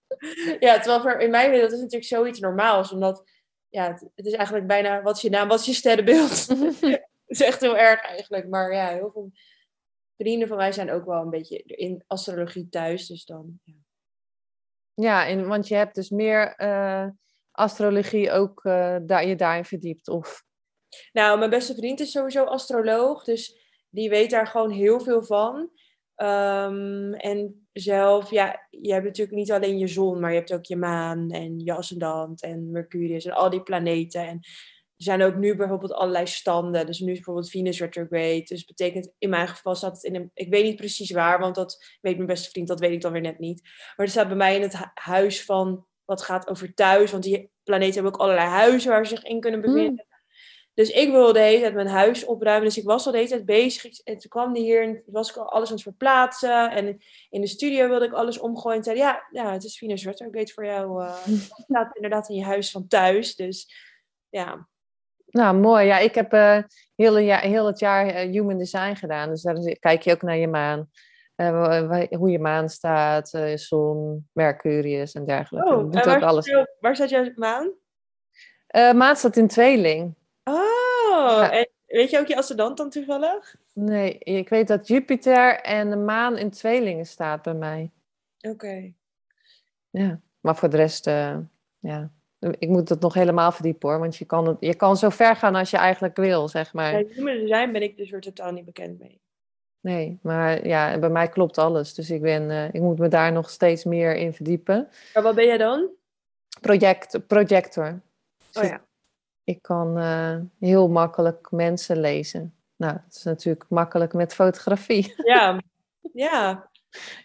ja, terwijl voor, in mijn wereld is natuurlijk zoiets normaals. Omdat, ja, het, het is eigenlijk bijna, wat is je naam, wat is je sterrenbeeld? het is echt heel erg eigenlijk. Maar ja, heel veel vrienden van mij zijn ook wel een beetje in astrologie thuis. Dus dan, ja. Ja, en, want je hebt dus meer eh, astrologie ook uh, daar, je daarin verdiept, of? Nou, mijn beste vriend is sowieso astroloog, dus die weet daar gewoon heel veel van. Um, en zelf, ja, je hebt natuurlijk niet alleen je zon, maar je hebt ook je maan en je ascendant en Mercurius en al die planeten. En er zijn ook nu bijvoorbeeld allerlei standen. Dus nu is bijvoorbeeld Venus retrograde. Dus betekent in mijn geval staat het in een. Ik weet niet precies waar, want dat weet mijn beste vriend, dat weet ik dan weer net niet. Maar er staat bij mij in het huis van wat gaat over thuis. Want die planeten hebben ook allerlei huizen waar ze zich in kunnen bevinden. Hmm. Dus ik wilde de hele tijd mijn huis opruimen. Dus ik was al de hele tijd bezig. En toen kwam die hier en was ik al alles aan het verplaatsen. En in de studio wilde ik alles omgooien. En zei ja, ja, het is Venus retrograde voor jou. Uh, het staat inderdaad in je huis van thuis. Dus ja, nou, mooi. Ja, ik heb uh, heel, ja, heel het jaar uh, human design gedaan. Dus daar kijk je ook naar je maan. Uh, hoe je maan staat, zon, Mercurius en dergelijke. Oh, en waar, alles. Staat waar staat jouw maan? maan staat in tweeling. Oh, en weet je ook je ascendant dan toevallig? Nee, ik weet dat Jupiter en de maan in tweelingen staat bij mij. Oké. Ja, maar voor de rest, ja, ik moet het nog helemaal verdiepen hoor, want je kan, het, je kan zo ver gaan als je eigenlijk wil, zeg maar. Ja, human design ben ik dus weer totaal niet bekend mee. Nee, maar ja, bij mij klopt alles. Dus ik, ben, uh, ik moet me daar nog steeds meer in verdiepen. Maar wat ben jij dan? Project, projector. Dus oh ja. Ik kan uh, heel makkelijk mensen lezen. Nou, dat is natuurlijk makkelijk met fotografie. Ja, ja.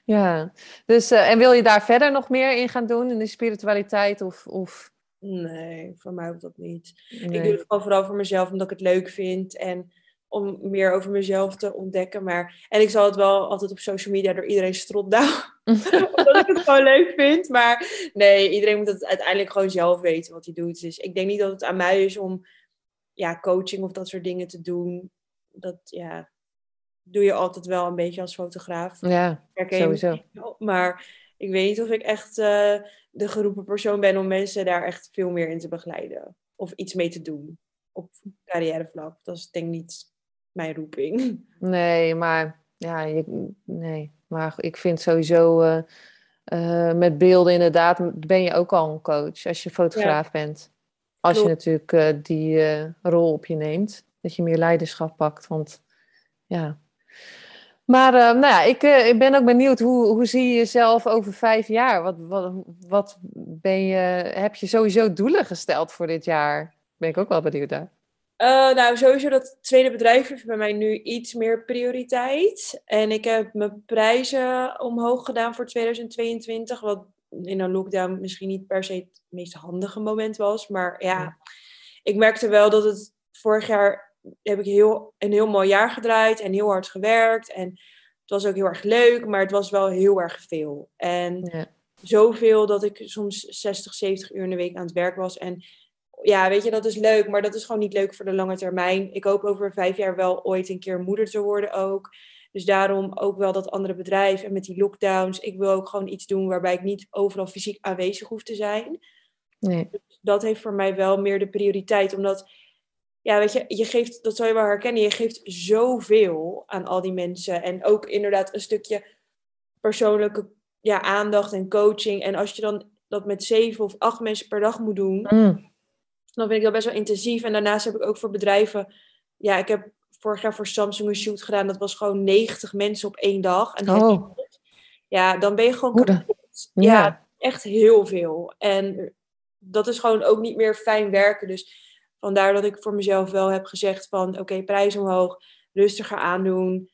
Ja, dus uh, en wil je daar verder nog meer in gaan doen, in de spiritualiteit of... of Nee, voor mij hoeft dat niet. Ik doe het gewoon vooral voor mezelf, omdat ik het leuk vind. En om meer over mezelf te ontdekken. Maar, en ik zal het wel altijd op social media door iedereen strot omdat ik het gewoon leuk vind. Maar nee, iedereen moet het uiteindelijk gewoon zelf weten wat hij doet. Dus ik denk niet dat het aan mij is om ja, coaching of dat soort dingen te doen. Dat ja, doe je altijd wel een beetje als fotograaf. Ja, sowieso. Maar ik weet niet of ik echt uh, de geroepen persoon ben om mensen daar echt veel meer in te begeleiden. Of iets mee te doen op carrièrevlak. Dat is denk ik niet mijn roeping. Nee, maar ja, je, nee. Maar ik vind sowieso uh, uh, met beelden inderdaad ben je ook al een coach als je fotograaf bent. Als je natuurlijk die rol op je neemt. Dat je meer leiderschap pakt. Want ja, maar nou ja, ik, ik ben ook benieuwd, hoe, hoe zie je jezelf over vijf jaar? Wat, wat, wat ben je, heb je sowieso doelen gesteld voor dit jaar? Ben ik ook wel benieuwd naar. Uh, nou, sowieso dat tweede bedrijf heeft bij mij nu iets meer prioriteit. En ik heb mijn prijzen omhoog gedaan voor 2022. Wat in een lockdown misschien niet per se het meest handige moment was. Maar ja, ik merkte wel dat het vorig jaar heb ik heel, een heel mooi jaar gedraaid en heel hard gewerkt. En het was ook heel erg leuk, maar het was wel heel erg veel. En ja. zoveel dat ik soms 60, 70 uur in de week aan het werk was. En ja, weet je, dat is leuk, maar dat is gewoon niet leuk voor de lange termijn. Ik hoop over vijf jaar wel ooit een keer moeder te worden ook. Dus daarom ook wel dat andere bedrijf en met die lockdowns. Ik wil ook gewoon iets doen waarbij ik niet overal fysiek aanwezig hoef te zijn. Nee. Dus dat heeft voor mij wel meer de prioriteit. Omdat ja, weet je, je geeft, dat zou je wel herkennen, je geeft zoveel aan al die mensen. En ook inderdaad een stukje persoonlijke ja, aandacht en coaching. En als je dan dat met zeven of acht mensen per dag moet doen, mm. Dan vind ik dat best wel intensief. En daarnaast heb ik ook voor bedrijven, ja, ik heb vorig jaar voor Samsung een shoot gedaan. Dat was gewoon 90 mensen op één dag. En oh. Ja, dan ben je gewoon ja, echt heel veel. En dat is gewoon ook niet meer fijn werken. Dus Vandaar dat ik voor mezelf wel heb gezegd van oké, prijs omhoog, rustiger aandoen.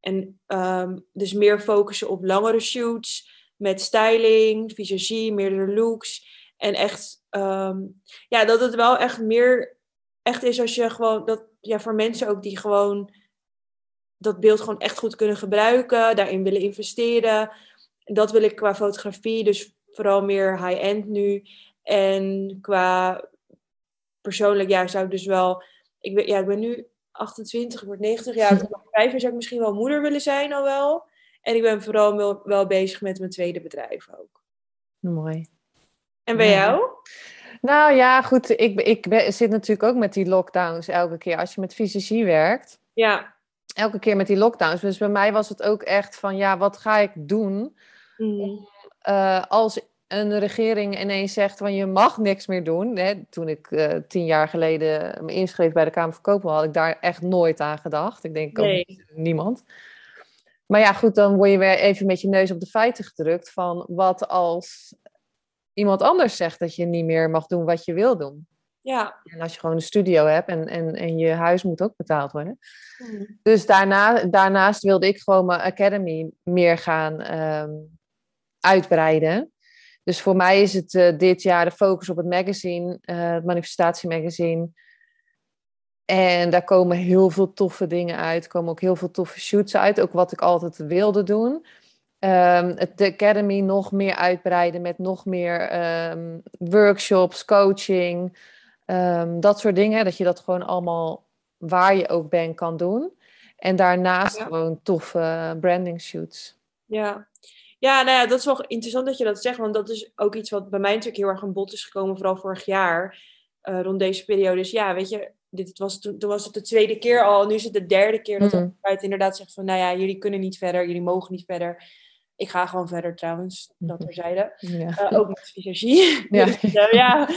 En ehm, dus meer focussen op langere shoots met styling, visagie, meerdere looks. En echt, ehm, ja, dat het wel echt meer echt is als je gewoon, dat ja, voor mensen ook die gewoon dat beeld gewoon echt goed kunnen gebruiken, daarin willen investeren. Dat wil ik qua fotografie, dus vooral meer high-end nu. En qua persoonlijk, ja, zou ik dus wel. Ik ben, ja, ik ben nu 28, ik word 90 jaar. Vijf jaar zou ik misschien wel moeder willen zijn al wel. En ik ben vooral wel, wel bezig met mijn tweede bedrijf ook. Mooi. En bij jou? Nou ja, goed. Ik, ik zit natuurlijk ook met die lockdowns elke keer. Als je met fysici werkt. Ja. Elke keer met die lockdowns. Dus bij mij was het ook echt van, ja, wat ga ik doen? Mm. Uh, als een regering ineens zegt van je mag niks meer doen. Hè, toen ik uh, tien jaar geleden me inschreef bij de Kamer van Koophandel, had ik daar echt nooit aan gedacht. Ik denk Nee. ook niemand. Maar ja, goed, dan word je weer even met je neus op de feiten gedrukt van wat als iemand anders zegt dat je niet meer mag doen wat je wil doen. Ja. En als je gewoon een studio hebt en, en, en je huis moet ook betaald worden. Mm. Dus daarna, daarnaast wilde ik gewoon mijn academy meer gaan ehm, uitbreiden. Dus voor mij is het eh, dit jaar de focus op het magazine, eh, het manifestatiemagazine. En daar komen heel veel toffe dingen uit. Er komen ook heel veel toffe shoots uit. Ook wat ik altijd wilde doen. Ehm, het de Academy nog meer uitbreiden met nog meer ehm, workshops, coaching. ehm, dat soort dingen. Dat je dat gewoon allemaal waar je ook bent kan doen. En daarnaast Ja. gewoon toffe branding shoots. Ja. Ja, nou ja, dat is wel interessant dat je dat zegt, want dat is ook iets wat bij mij natuurlijk heel erg aan bod is gekomen, vooral vorig jaar, eh, rond deze periode. Dus ja, weet je, dit was, toen, toen was het de tweede keer al, nu is het de derde keer dat de Mhm. overheid inderdaad zegt van, nou ja, jullie kunnen niet verder, jullie mogen niet verder. Ik ga gewoon verder trouwens, dat Mhm. terzijde. Ja. Eh, ook met fysiologie. Ja. Dus, eh, ja,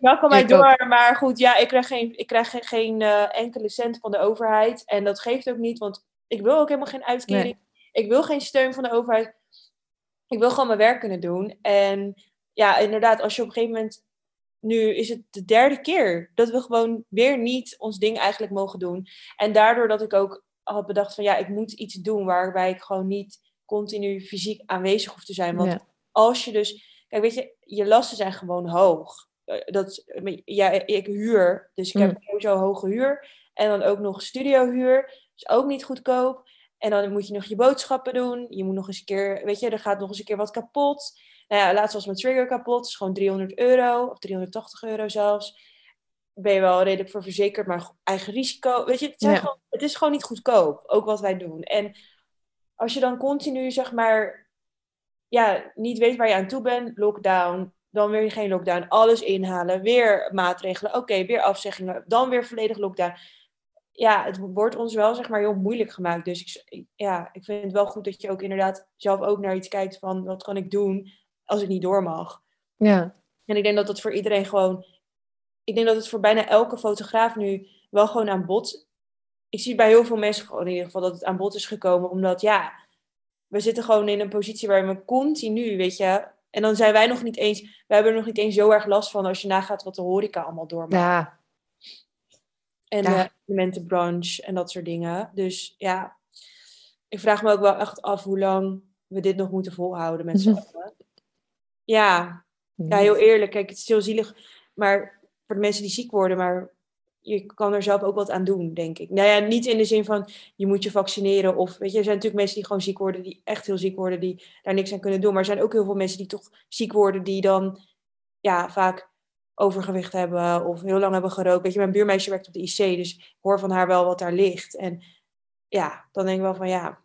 mag van mij door. Maar goed, ja, ik krijg geen, ik krijg geen, geen eh, enkele cent van de overheid. En dat geeft ook niet, want ik wil ook helemaal geen uitkering. Ik wil geen steun van de overheid. Ik wil gewoon mijn werk kunnen doen. En ja, inderdaad, als je op een gegeven moment... Nu is het de derde keer dat we gewoon weer niet ons ding eigenlijk mogen doen. En daardoor dat ik ook had bedacht van ja, ik moet iets doen waarbij ik gewoon niet continu fysiek aanwezig hoef te zijn. Want Ja. als je dus, kijk, weet je, je lasten zijn gewoon hoog. Eh, Dat, ja, ik huur, dus ik Mm. heb sowieso hoge huur. En dan ook nog studiohuur, is ook niet goedkoop. En dan moet je nog je boodschappen doen. Je moet nog eens een keer, weet je, er gaat nog eens een keer wat kapot. Nou ja, laatst was mijn trigger kapot. is gewoon 300 euro of 380 euro zelfs. Ben je wel redelijk voor verzekerd, maar eigen risico. Weet je, het, zijn Ja. gewoon, het is gewoon niet goedkoop, ook wat wij doen. En als je dan continu, zeg maar, ja, niet weet waar je aan toe bent, lockdown, dan weer geen lockdown, alles inhalen, weer maatregelen, oké, weer afzeggingen, dan weer volledig lockdown. Ja, het wordt ons wel, zeg maar, heel moeilijk gemaakt. Dus ik, ik- ja, ik vind het wel goed dat je ook inderdaad zelf ook naar iets kijkt van, wat kan ik doen als ik niet door mag? Ja. En ik denk dat dat voor iedereen gewoon. Ik denk dat het voor bijna elke fotograaf nu wel gewoon aan bod. Ik zie bij heel veel mensen gewoon in ieder geval dat het aan bod is gekomen. Omdat ja, we zitten gewoon in een positie waar we continu, weet je. En dan zijn wij nog niet eens. We hebben er nog niet eens zo erg last van als je nagaat wat de horeca allemaal doormaakt. ja. En Ja. de evenementenbranche en dat soort dingen. Dus ja, ik vraag me ook wel echt af hoe lang we dit nog moeten volhouden met z'n allen. Ja, ja, heel eerlijk. Kijk, het is heel zielig. Maar voor de mensen die ziek worden, maar je kan er zelf ook wat aan doen, denk ik. Nou ja, niet in de zin van je moet je vaccineren. Of weet je, er zijn natuurlijk mensen die gewoon ziek worden, die echt heel ziek worden, die daar niks aan kunnen doen. Maar er zijn ook heel veel mensen die toch ziek worden, die dan ja, vaak overgewicht hebben of heel lang hebben gerookt. Weet je, mijn buurmeisje werkt op de IC, dus ik hoor van haar wel wat daar ligt. En ja, dan denk ik wel van ja,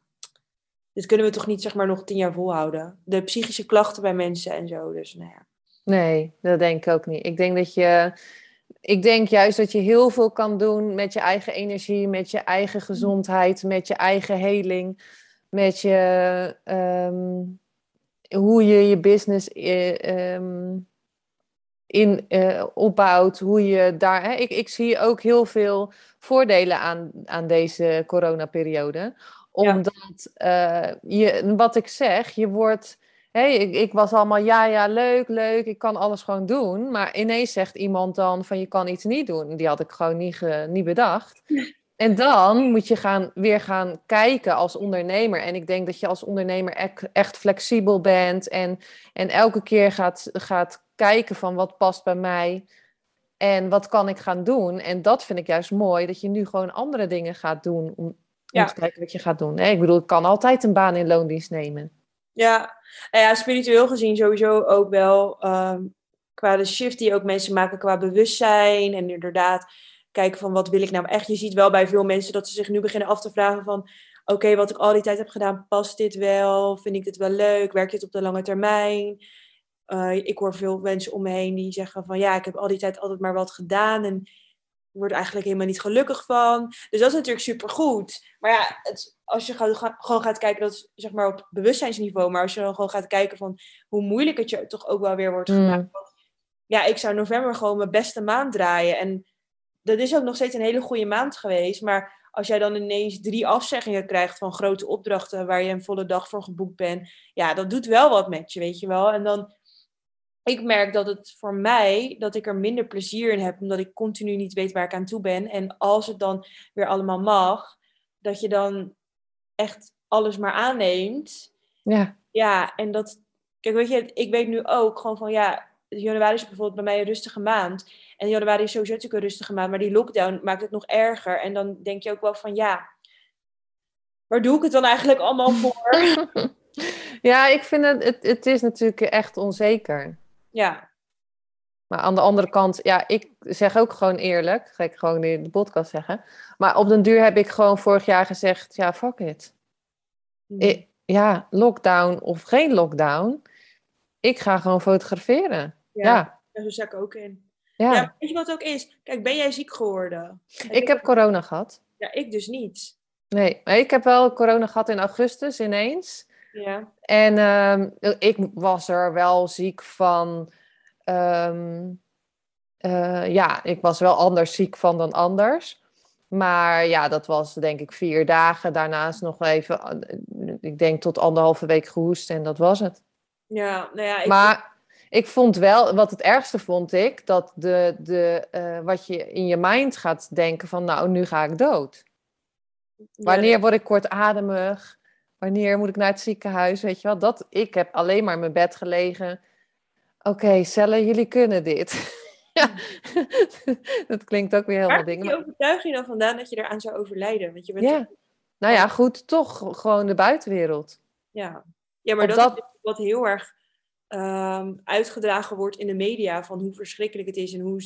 dit kunnen we toch niet zeg maar nog tien jaar volhouden. De psychische klachten bij mensen en zo, dus nou ja. Nee, dat denk ik ook niet. Ik denk dat je. Ik denk juist dat je heel veel kan doen met je eigen energie, met je eigen gezondheid, met je eigen heling, met je ehm, hoe je je business eh, ehm, in eh, opbouwt, hoe je daar. Hè, ik, ik zie ook heel veel voordelen aan, aan deze coronaperiode. Omdat eh, je, wat ik zeg, je wordt. Hé, ik, ik was allemaal, ja, ja, leuk, leuk, ik kan alles gewoon doen. Maar ineens zegt iemand dan van, je kan iets niet doen. Die had ik gewoon niet, ge- niet bedacht. En dan moet je gaan, weer gaan kijken als ondernemer. En ik denk dat je als ondernemer echt, echt flexibel bent. En, en elke keer gaat, gaat kijken van, wat past bij mij? En wat kan ik gaan doen? En dat vind ik juist mooi, dat je nu gewoon andere dingen gaat doen. Om, om Ja. te kijken wat je gaat doen. Nee, ik bedoel, ik kan altijd een baan in loondienst nemen. Ja, nou ja, spiritueel gezien sowieso ook wel. ehm, qua de shift die ook mensen maken qua bewustzijn. En inderdaad kijken van wat wil ik nou echt. Je ziet wel bij veel mensen dat ze zich nu beginnen af te vragen van... Oké, wat ik al die tijd heb gedaan, past dit wel? Vind ik dit wel leuk? Werkt dit op de lange termijn? Eh, ik hoor veel mensen om me heen die zeggen van ja, ik heb al die tijd altijd maar wat gedaan en word eigenlijk helemaal niet gelukkig van. Dus dat is natuurlijk supergoed. Maar ja, het, als je gewoon gaat kijken, dat is zeg maar op bewustzijnsniveau, maar als je dan gewoon gaat kijken van hoe moeilijk het je toch ook wel weer wordt Mm. gemaakt. Ja, ik zou november gewoon mijn beste maand draaien. En dat is ook nog steeds een hele goede maand geweest. Maar als jij dan ineens drie afzeggingen krijgt van grote opdrachten waar je een volle dag voor geboekt bent, ja, dat doet wel wat met je, weet je wel. En dan, ik merk dat het voor mij, dat ik er minder plezier in heb, omdat ik continu niet weet waar ik aan toe ben. En als het dan weer allemaal mag, dat je dan echt alles maar aanneemt. Ja, Ja, en dat, kijk, weet je, ik weet nu ook gewoon van, ja, januari is bijvoorbeeld bij mij een rustige maand. En januari is sowieso natuurlijk een rustige maand, maar die lockdown maakt het nog erger. En dan denk je ook wel van, ja, waar doe ik het dan eigenlijk allemaal voor? ja ik vind het, het, het is natuurlijk echt onzeker. Ja, Maar aan de andere kant, ja, ik zeg ook gewoon eerlijk, ga ik gewoon in de podcast zeggen. Maar op den duur heb ik gewoon vorig jaar gezegd, ja, fuck it. I- ja, lockdown of geen lockdown, ik ga gewoon fotograferen. Ja, Daar sta ik ook in. ja. Ja. weet je wat ook is? Kijk, ben jij ziek geworden? Ik heb corona gehad. Ja, ik dus niet. Nee, maar ik heb wel corona gehad in augustus ineens. Ja. En ehm, ik was er wel ziek van. ehm, eh, ja, ik was wel anders ziek van dan anders. Maar ja, dat was denk ik vier dagen. Daarnaast nog even, eh, ik denk tot anderhalve week gehoest en dat was het. Ja, nou ja, ik, Maar ik vond wel, wat het ergste vond ik, dat de, de, eh, wat je in je mind gaat denken van, nou, nu ga ik dood. Wanneer word ik kortademig? Wanneer moet ik naar het ziekenhuis? Weet je wel, dat, ik heb alleen maar in mijn bed gelegen. Oké, cellen, jullie kunnen dit. ja, dat klinkt ook weer Waar helemaal je dingen. maar- overtuiging dan vandaan dat je eraan zou overlijden? Want je bent Ja. toch- Nou ja, goed, toch gewoon de buitenwereld. Ja, ja maar dat, dat- is wat heel erg ehm, uitgedragen wordt in de media van hoe verschrikkelijk het is en hoe.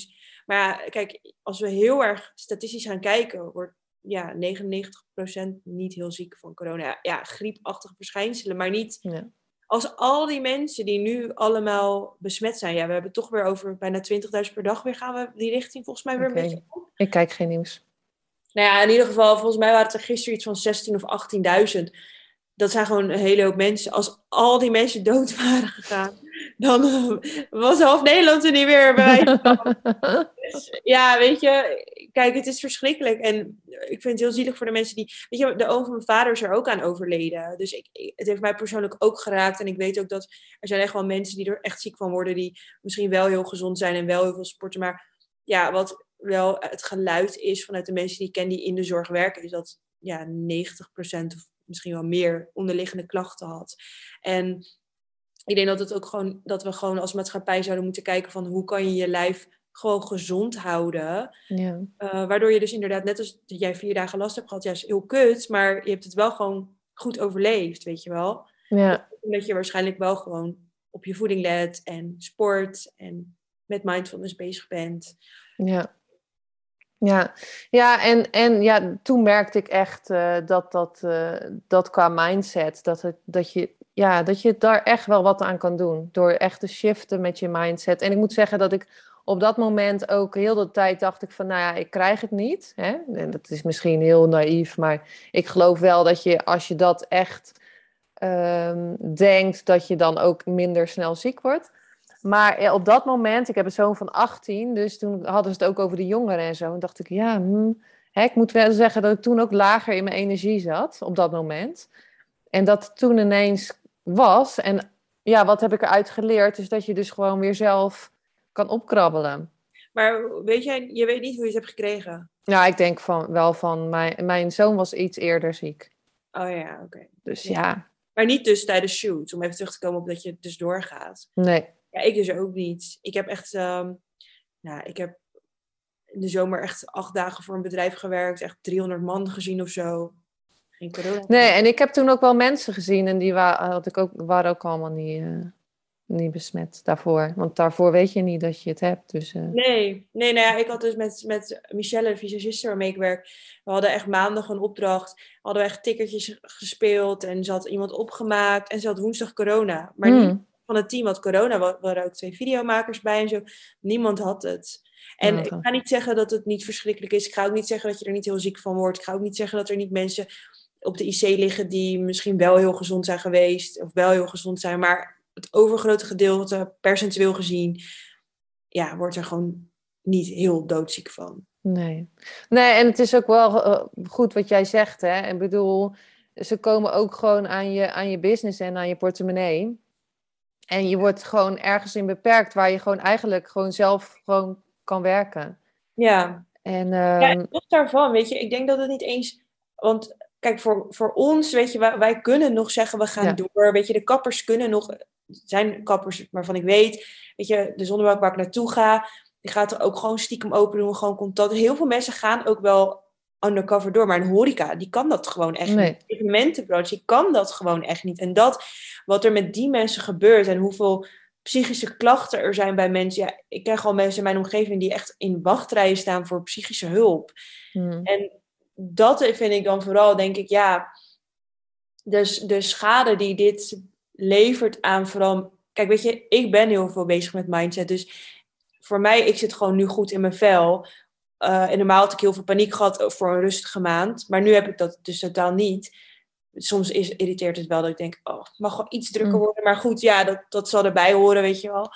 Maar ja, kijk, als we heel erg statistisch gaan kijken, wordt ja, 99% niet heel ziek van corona. Ja, griepachtige verschijnselen, maar niet Ja. als al die mensen die nu allemaal besmet zijn. Ja, we hebben toch weer over bijna 20.000 per dag weer gaan we die richting volgens mij weer Oké. een beetje op. Ik kijk geen nieuws. Nou ja, in ieder geval, volgens mij waren het er gisteren iets van 16 of 18.000. Dat zijn gewoon een hele hoop mensen. Als al die mensen dood waren gegaan, dan was half Nederland er niet meer bij. Dus, ja, weet je, kijk, het is verschrikkelijk. En ik vind het heel zielig voor de mensen die. Weet je, de oom van mijn vader is er ook aan overleden. Dus ik, ik- het heeft mij persoonlijk ook geraakt. En ik weet ook dat er zijn echt wel mensen die er echt ziek van worden, die misschien wel heel gezond zijn en wel heel veel sporten. Maar ja, wat wel het geluid is vanuit de mensen die ik ken die in de zorg werken, is dat ja, 90% of misschien wel meer onderliggende klachten had. En ik denk dat, het ook gewoon, dat we gewoon als maatschappij zouden moeten kijken van hoe kan je je lijf gewoon gezond houden. ja. Eh, waardoor je dus inderdaad, net als dat jij vier dagen last hebt gehad, ja, is heel kut, maar je hebt het wel gewoon goed overleefd, weet je wel. ja. Omdat je waarschijnlijk wel gewoon op je voeding let en sport en met mindfulness bezig bent. Ja. Ja, ja en, en ja, toen merkte ik echt eh, dat, dat, eh, dat qua mindset, dat, het, dat, je, ja, dat je daar echt wel wat aan kan doen. Door echt te shiften met je mindset. En ik moet zeggen dat ik op dat moment ook heel de tijd dacht ik van, nou ja, ik krijg het niet. Hè? En dat is misschien heel naïef, maar ik geloof wel dat je als je dat echt ehm, denkt, dat je dan ook minder snel ziek wordt. Maar ja, op dat moment, ik heb een zoon van 18, dus toen hadden ze het ook over de jongeren en zo. En dacht ik, ja, hmm, hè, ik moet wel zeggen dat ik toen ook lager in mijn energie zat op dat moment. En dat toen ineens was. En ja, wat heb ik eruit geleerd? Is dat je dus gewoon weer zelf kan opkrabbelen. Maar weet jij, je weet niet hoe je het hebt gekregen? Ja, ik denk van, wel van, mijn, mijn zoon was iets eerder ziek. Oh ja, oké. Dus Ja. ja, Maar niet dus tijdens shoots, om even terug te komen op dat je dus doorgaat. nee. Ja, ik dus ook niet. Ik heb echt, ehm, nou, ik heb in de zomer echt acht dagen voor een bedrijf gewerkt, echt 300 man gezien of zo. Geen corona. Nee, en ik heb toen ook wel mensen gezien en die wa had ik ook, waren ook allemaal niet, eh, niet besmet daarvoor. Want daarvoor weet je niet dat je het hebt. Dus, eh, Nee, nee, nou ja, ik had dus met, met Michelle, de visagiste waarmee ik werk, we hadden echt maandag een opdracht, hadden we echt tikkertjes gespeeld en ze had iemand opgemaakt en ze had woensdag corona. Maar hmm, niet van het team had corona. Er waren ook twee videomakers bij en zo. Niemand had het. En ik ga niet zeggen dat het niet verschrikkelijk is. Ik ga ook niet zeggen dat je er niet heel ziek van wordt. Ik ga ook niet zeggen dat er niet mensen op de IC liggen die misschien wel heel gezond zijn geweest. Of wel heel gezond zijn. Maar het overgrote gedeelte, percentueel gezien, ja, wordt er gewoon niet heel doodziek van. Nee. Nee, en het is ook wel eh, goed wat jij zegt, hè. Ik bedoel, ze komen ook gewoon aan je, aan je business en aan je portemonnee. En je wordt gewoon ergens in beperkt waar je gewoon eigenlijk gewoon zelf gewoon kan werken. Ja, En Ja, ehm, en los daarvan, weet je, ik denk dat het niet eens. Want kijk, voor, voor ons, weet je, wij, wij kunnen nog zeggen we gaan Ja. door. Weet je, de kappers kunnen nog. Zijn kappers waarvan ik weet, weet je, de zonnebank waar ik naartoe ga, die gaat er ook gewoon stiekem open doen, gewoon contact. Heel veel mensen gaan ook wel undercover door, maar een horeca, die kan dat gewoon echt Nee. niet. Evenementenbranche, die kan dat gewoon echt niet. En dat, wat er met die mensen gebeurt en hoeveel psychische klachten er zijn bij mensen. Ja, ik ken gewoon mensen in mijn omgeving die echt in wachtrijen staan voor psychische hulp. hm, En dat vind ik dan vooral, denk ik, ja, de, de schade die dit levert aan vooral. Kijk, weet je, ik ben heel veel bezig met mindset. Dus voor mij, ik zit gewoon nu goed in mijn vel. Eh, en normaal had ik heel veel paniek gehad voor een rustige maand. Maar nu heb ik dat dus totaal niet. Soms is, irriteert het wel dat ik denk, oh, het mag wel iets drukker Mm. worden. Maar goed, ja, dat, dat zal erbij horen, weet je wel.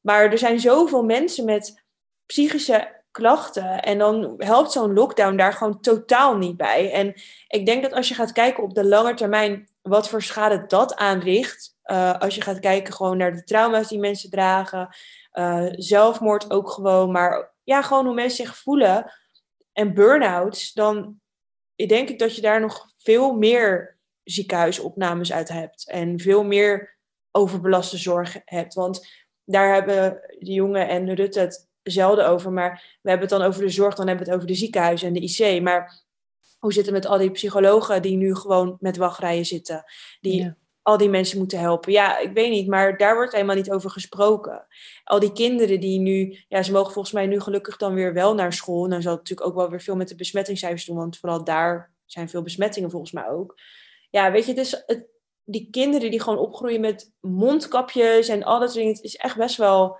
Maar er zijn zoveel mensen met psychische klachten. En dan helpt zo'n lockdown daar gewoon totaal niet bij. En ik denk dat als je gaat kijken op de lange termijn wat voor schade dat aanricht. eh, als je gaat kijken gewoon naar de trauma's die mensen dragen. eh, zelfmoord ook gewoon. Maar ja, gewoon hoe mensen zich voelen. En burn-outs. Dan denk ik dat je daar nog veel meer ziekenhuisopnames uit hebt. En veel meer overbelaste zorg hebt. Want daar hebben de jongen en Rutte het zelden over. Maar we hebben het dan over de zorg, dan hebben we het over de ziekenhuizen en de IC. Maar hoe zit het met al die psychologen die nu gewoon met wachtrijen zitten? Die ja. al die mensen moeten helpen. Ja, ik weet niet, maar daar wordt helemaal niet over gesproken. Al die kinderen die nu, ja, ze mogen volgens mij nu gelukkig dan weer wel naar school. En dan zal het natuurlijk ook wel weer veel met de besmettingscijfers doen, want vooral daar zijn veel besmettingen volgens mij ook. Ja, weet je, het is het, die kinderen die gewoon opgroeien met mondkapjes en al dat soort dingen, het is echt best wel,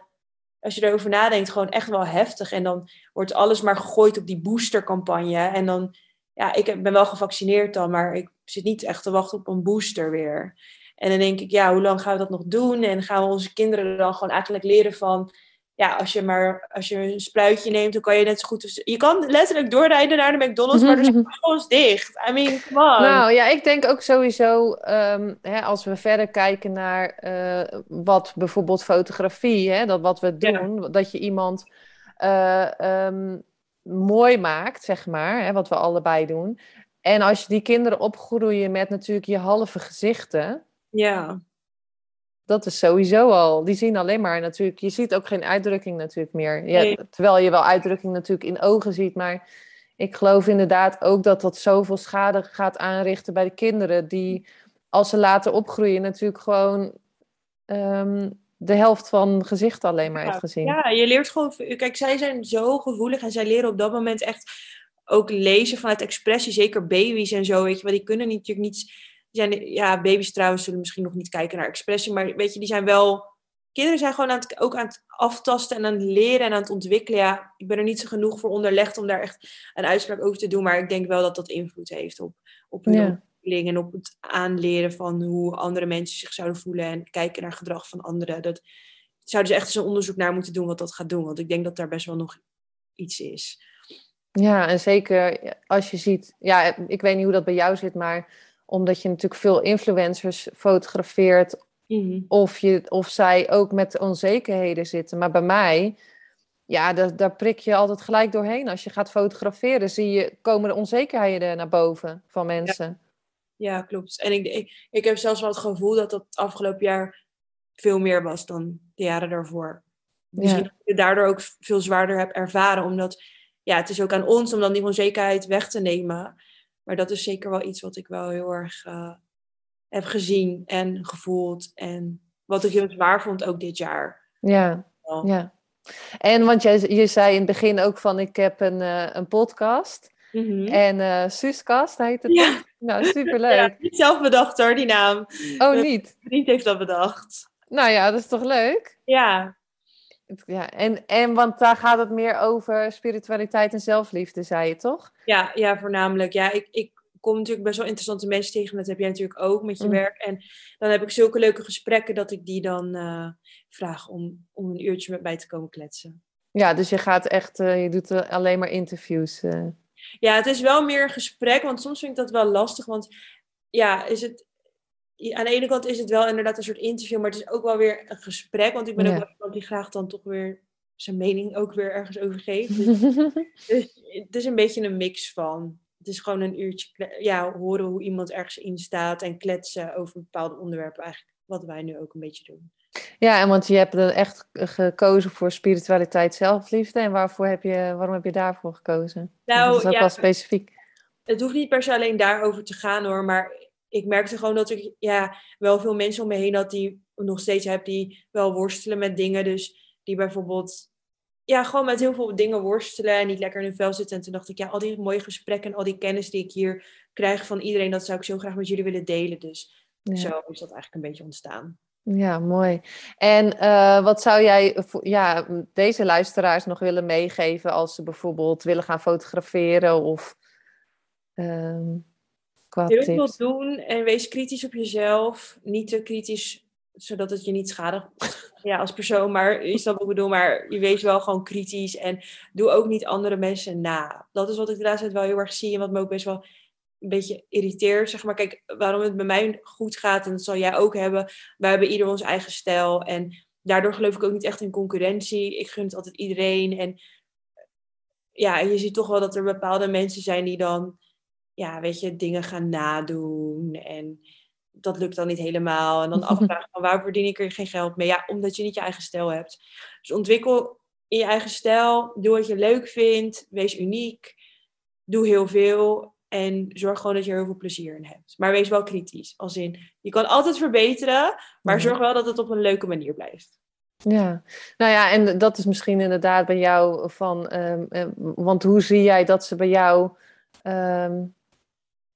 als je erover nadenkt, gewoon echt wel heftig. En dan wordt alles maar gegooid op die boostercampagne. En dan, ja, ik ben wel gevaccineerd dan, maar ik zit niet echt te wachten op een booster weer. En dan denk ik, ja, hoe lang gaan we dat nog doen? En gaan we onze kinderen dan gewoon eigenlijk leren van, ja, als je maar als je een spruitje neemt, dan kan je net zo goed. Je kan letterlijk doorrijden naar de McDonald's, maar er zijn alles dicht. I mean, come on. Nou ja, ik denk ook sowieso, ehm, hè, als we verder kijken naar eh, wat bijvoorbeeld fotografie, hè, dat wat we Ja. doen, dat je iemand eh, ehm, mooi maakt, zeg maar, hè, wat we allebei doen. En als je die kinderen opgroeien met natuurlijk je halve gezichten, Ja, dat is sowieso al, die zien alleen maar natuurlijk, je ziet ook geen uitdrukking natuurlijk meer. Ja. Terwijl je wel uitdrukking natuurlijk in ogen ziet, maar ik geloof inderdaad ook dat dat zoveel schade gaat aanrichten bij de kinderen, die als ze later opgroeien natuurlijk gewoon ehm, de helft van gezicht alleen maar heeft gezien. Ja, je leert gewoon. Kijk, zij zijn zo gevoelig en zij leren op dat moment echt ook lezen vanuit expressie. Zeker baby's en zo, weet je wel. Die kunnen natuurlijk niet. Zijn, ja, baby's trouwens zullen misschien nog niet kijken naar expressie, maar weet je, die zijn wel. Kinderen zijn gewoon aan het, ook aan het aftasten en aan het leren en aan het ontwikkelen. Ja, ik ben er niet zo genoeg voor onderlegd om daar echt een uitspraak over te doen, maar ik denk wel dat dat invloed heeft op, op hun Ja. ontwikkeling en op het aanleren van hoe andere mensen zich zouden voelen en kijken naar gedrag van anderen. Dat zouden ze echt eens een onderzoek naar moeten doen wat dat gaat doen, want ik denk dat daar best wel nog iets is. Ja, en zeker als je ziet, ja, ik weet niet hoe dat bij jou zit, maar omdat je natuurlijk veel influencers fotografeert, of, je, of zij ook met onzekerheden zitten. Maar bij mij, ja, daar, daar prik je altijd gelijk doorheen. Als je gaat fotograferen, zie je, komen de onzekerheden naar boven van mensen. Ja, klopt. En ik, ik, ik heb zelfs wel het gevoel dat dat afgelopen jaar veel meer was dan de jaren daarvoor. Misschien dat ik het daardoor ook veel zwaarder heb ervaren, omdat ja, het is ook aan ons om dan die onzekerheid weg te nemen. Maar dat is zeker wel iets wat ik wel heel erg uh, heb gezien en gevoeld. En wat ik heel zwaar vond ook dit jaar. Ja, ja. En want jij, je zei in het begin ook van ik heb een, uh, een podcast. Mm -hmm. En uh, Suuskast heet het. Ja. Nou, superleuk. Ja, niet zelf bedacht hoor, die naam. Oh, niet? Mijn vriend heeft dat bedacht. Nou ja, dat is toch leuk? Ja. Ja, en, en want daar gaat het meer over spiritualiteit en zelfliefde, zei je toch? Ja, ja voornamelijk. Ja, ik, ik kom natuurlijk best wel interessante mensen tegen. Dat heb jij natuurlijk ook met je Mm. werk. En dan heb ik zulke leuke gesprekken dat ik die dan eh, vraag om, om een uurtje met mij te komen kletsen. Ja, dus je gaat echt, eh, je doet eh, alleen maar interviews. Ja, het is wel meer een gesprek, want soms vind ik dat wel lastig. Want ja, is het, aan de ene kant is het wel inderdaad een soort interview, maar het is ook wel weer een gesprek. Want ik ben Ja. ook wel iemand die graag dan toch weer zijn mening ook weer ergens over geeft. Dus, dus het is een beetje een mix van. Het is gewoon een uurtje ja, horen hoe iemand ergens in staat en kletsen over bepaalde onderwerpen. Eigenlijk wat wij nu ook een beetje doen. ja, en want je hebt er echt gekozen voor spiritualiteit, zelfliefde. En waarvoor heb je, waarom heb je daarvoor gekozen? Nou, dat is ook ja. wel specifiek. het hoeft niet per se alleen daarover te gaan hoor, maar ik merkte gewoon dat ik ja, wel veel mensen om me heen had die nog steeds heb die wel worstelen met dingen. Dus die bijvoorbeeld ja, gewoon met heel veel dingen worstelen en niet lekker in hun vel zitten. En toen dacht ik, ja, al die mooie gesprekken en al die kennis die ik hier krijg van iedereen, dat zou ik zo graag met jullie willen delen. Dus Ja. zo is dat eigenlijk een beetje ontstaan. Ja, mooi. En eh, wat zou jij ja, deze luisteraars nog willen meegeven als ze bijvoorbeeld willen gaan fotograferen of ehm, qua Heel veel tips? doen en wees kritisch op jezelf. Niet te kritisch, zodat het je niet schadigt ja, als persoon. Maar is dat wat ik bedoel? Maar je wees wel gewoon kritisch. En doe ook niet andere mensen na. Dat is wat ik de laatste tijd wel heel erg zie. En wat me ook best wel een beetje irriteert. Zeg maar, kijk, waarom het bij mij goed gaat. En dat zal jij ook hebben. Wij hebben ieder ons eigen stijl. En daardoor geloof ik ook niet echt in concurrentie. Ik gun het altijd iedereen. En ja, je ziet toch wel dat er bepaalde mensen zijn die dan ja, weet je, dingen gaan nadoen. En dat lukt dan niet helemaal. En dan afvragen van waar verdien ik er geen geld mee? Ja, omdat je niet je eigen stijl hebt. Dus ontwikkel in je eigen stijl. Doe wat je leuk vindt. Wees uniek. Doe heel veel. En zorg gewoon dat je er heel veel plezier in hebt. Maar wees wel kritisch. Als in, je kan altijd verbeteren. Maar zorg wel dat het op een leuke manier blijft. Ja, nou ja, en dat is misschien inderdaad bij jou van, ehm, eh, want hoe zie jij dat ze bij jou ehm,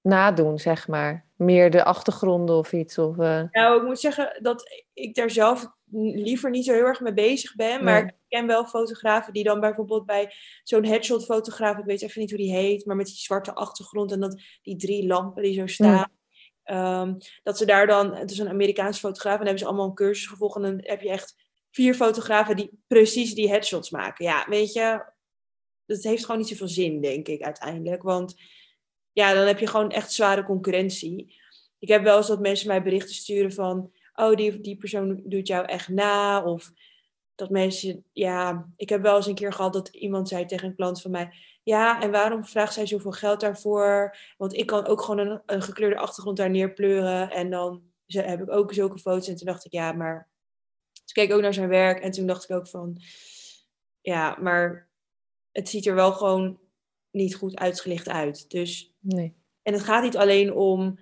nadoen, zeg maar? Meer de achtergronden of iets? Of, eh, Nou, ik moet zeggen dat ik daar zelf liever niet zo heel erg mee bezig ben. Maar ik ken wel fotografen die dan bijvoorbeeld bij zo'n headshot fotograaf, ik weet even niet hoe die heet, maar met die zwarte achtergrond en dat, die drie lampen die zo staan. ehm, dat ze daar dan, het is een Amerikaanse fotograaf, en dan hebben ze allemaal een cursus gevolgd. En dan heb je echt vier fotografen die precies die headshots maken. Ja, weet je, dat heeft gewoon niet zoveel zin, denk ik, uiteindelijk. Want ja, dan heb je gewoon echt zware concurrentie. Ik heb wel eens dat mensen mij berichten sturen van... Oh, die, die persoon doet jou echt na. Of dat mensen... Ja, ik heb wel eens een keer gehad dat iemand zei tegen een klant van mij... Ja, en waarom vraagt zij zoveel geld daarvoor? Want ik kan ook gewoon een, gekleurde achtergrond daar neerpleuren. En dan heb ik ook zulke foto's. En toen dacht ik, ja, maar... Toen keek ook naar zijn werk. En toen dacht ik ook van... Ja, maar het ziet er wel gewoon niet goed uitgelicht uit. Dus nee. en het gaat niet alleen om.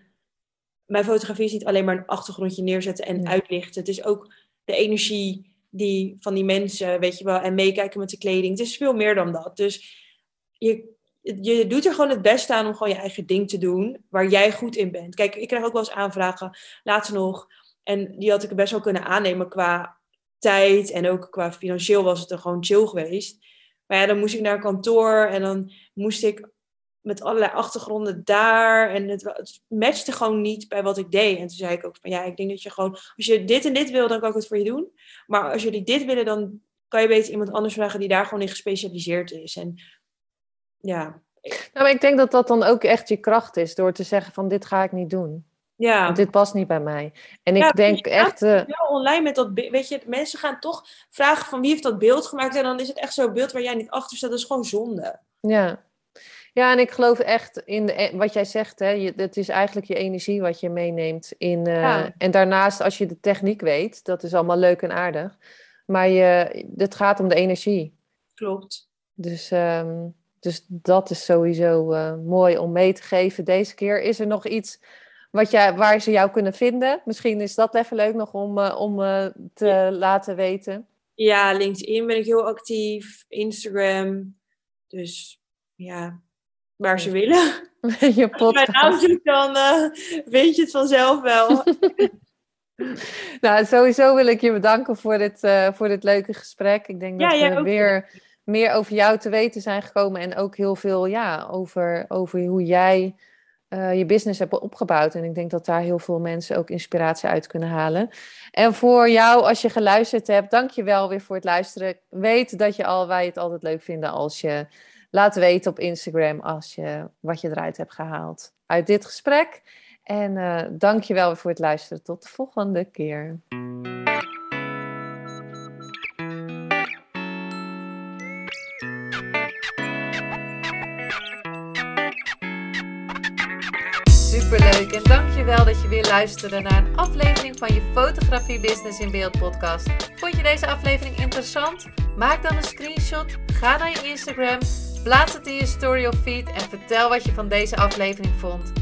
Mijn fotografie is niet alleen maar een achtergrondje neerzetten en Nee. uitlichten. Het is ook de energie die, van die mensen, weet je wel, en meekijken met de kleding. Het is veel meer dan dat. Dus je, je doet er gewoon het beste aan om gewoon je eigen ding te doen, waar jij goed in bent. Kijk, ik krijg ook wel eens aanvragen, laatst nog, en die had ik best wel kunnen aannemen qua tijd en ook qua financieel was het er gewoon chill geweest. Maar ja, dan moest ik naar kantoor en dan moest ik met allerlei achtergronden daar. En het, het matchte gewoon niet bij wat ik deed. En toen zei ik ook van ja, ik denk dat je gewoon, als je dit en dit wil, dan kan ik het voor je doen. Maar als jullie dit willen, dan kan je beter iemand anders vragen die daar gewoon in gespecialiseerd is. En ja, Nou, maar ik denk dat dat dan ook echt je kracht is, door te zeggen van dit ga ik niet doen. ja. Want dit past niet bij mij. En ik denk echt... eh, wel online met dat weet je, mensen gaan toch vragen van wie heeft dat beeld gemaakt. En dan is het echt zo'n beeld waar jij niet achter staat. Dat is gewoon zonde. Ja. Ja, en ik geloof echt in de, e- wat jij zegt. Hè, je, het is eigenlijk je energie wat je meeneemt. In, eh, Ja. En daarnaast, als je de techniek weet, dat is allemaal leuk en aardig. Maar je, het gaat om de energie. Klopt. Dus, ehm, dus dat is sowieso eh, mooi om mee te geven. Deze keer is er nog iets wat jij, waar ze jou kunnen vinden. Misschien is dat even leuk nog om, eh, om te laten weten. Ja, LinkedIn ben ik heel actief. Instagram. Dus ja, waar ze willen. je Als je mijn naam podcast. zoekt, dan eh, weet je het vanzelf wel. nou, sowieso wil ik je bedanken voor dit, uh, voor dit leuke gesprek. Ik denk dat we weer meer over jou te weten zijn gekomen en ook heel veel ja, over, over hoe jij uh, je business hebt opgebouwd. En ik denk dat daar heel veel mensen ook inspiratie uit kunnen halen. En voor jou, als je geluisterd hebt, dank je wel weer voor het luisteren. Weet dat je al, wij het altijd leuk vinden als je laat weten op Instagram als je, wat je eruit hebt gehaald uit dit gesprek. En uh, dank je wel voor het luisteren. Tot de volgende keer. Superleuk en dankjewel dat je weer luisterde naar een aflevering van je Fotografie Business in Beeld podcast. Vond je deze aflevering interessant? Maak dan een screenshot, ga naar je Instagram Plaats het in je story of feed en vertel wat je van deze aflevering vond.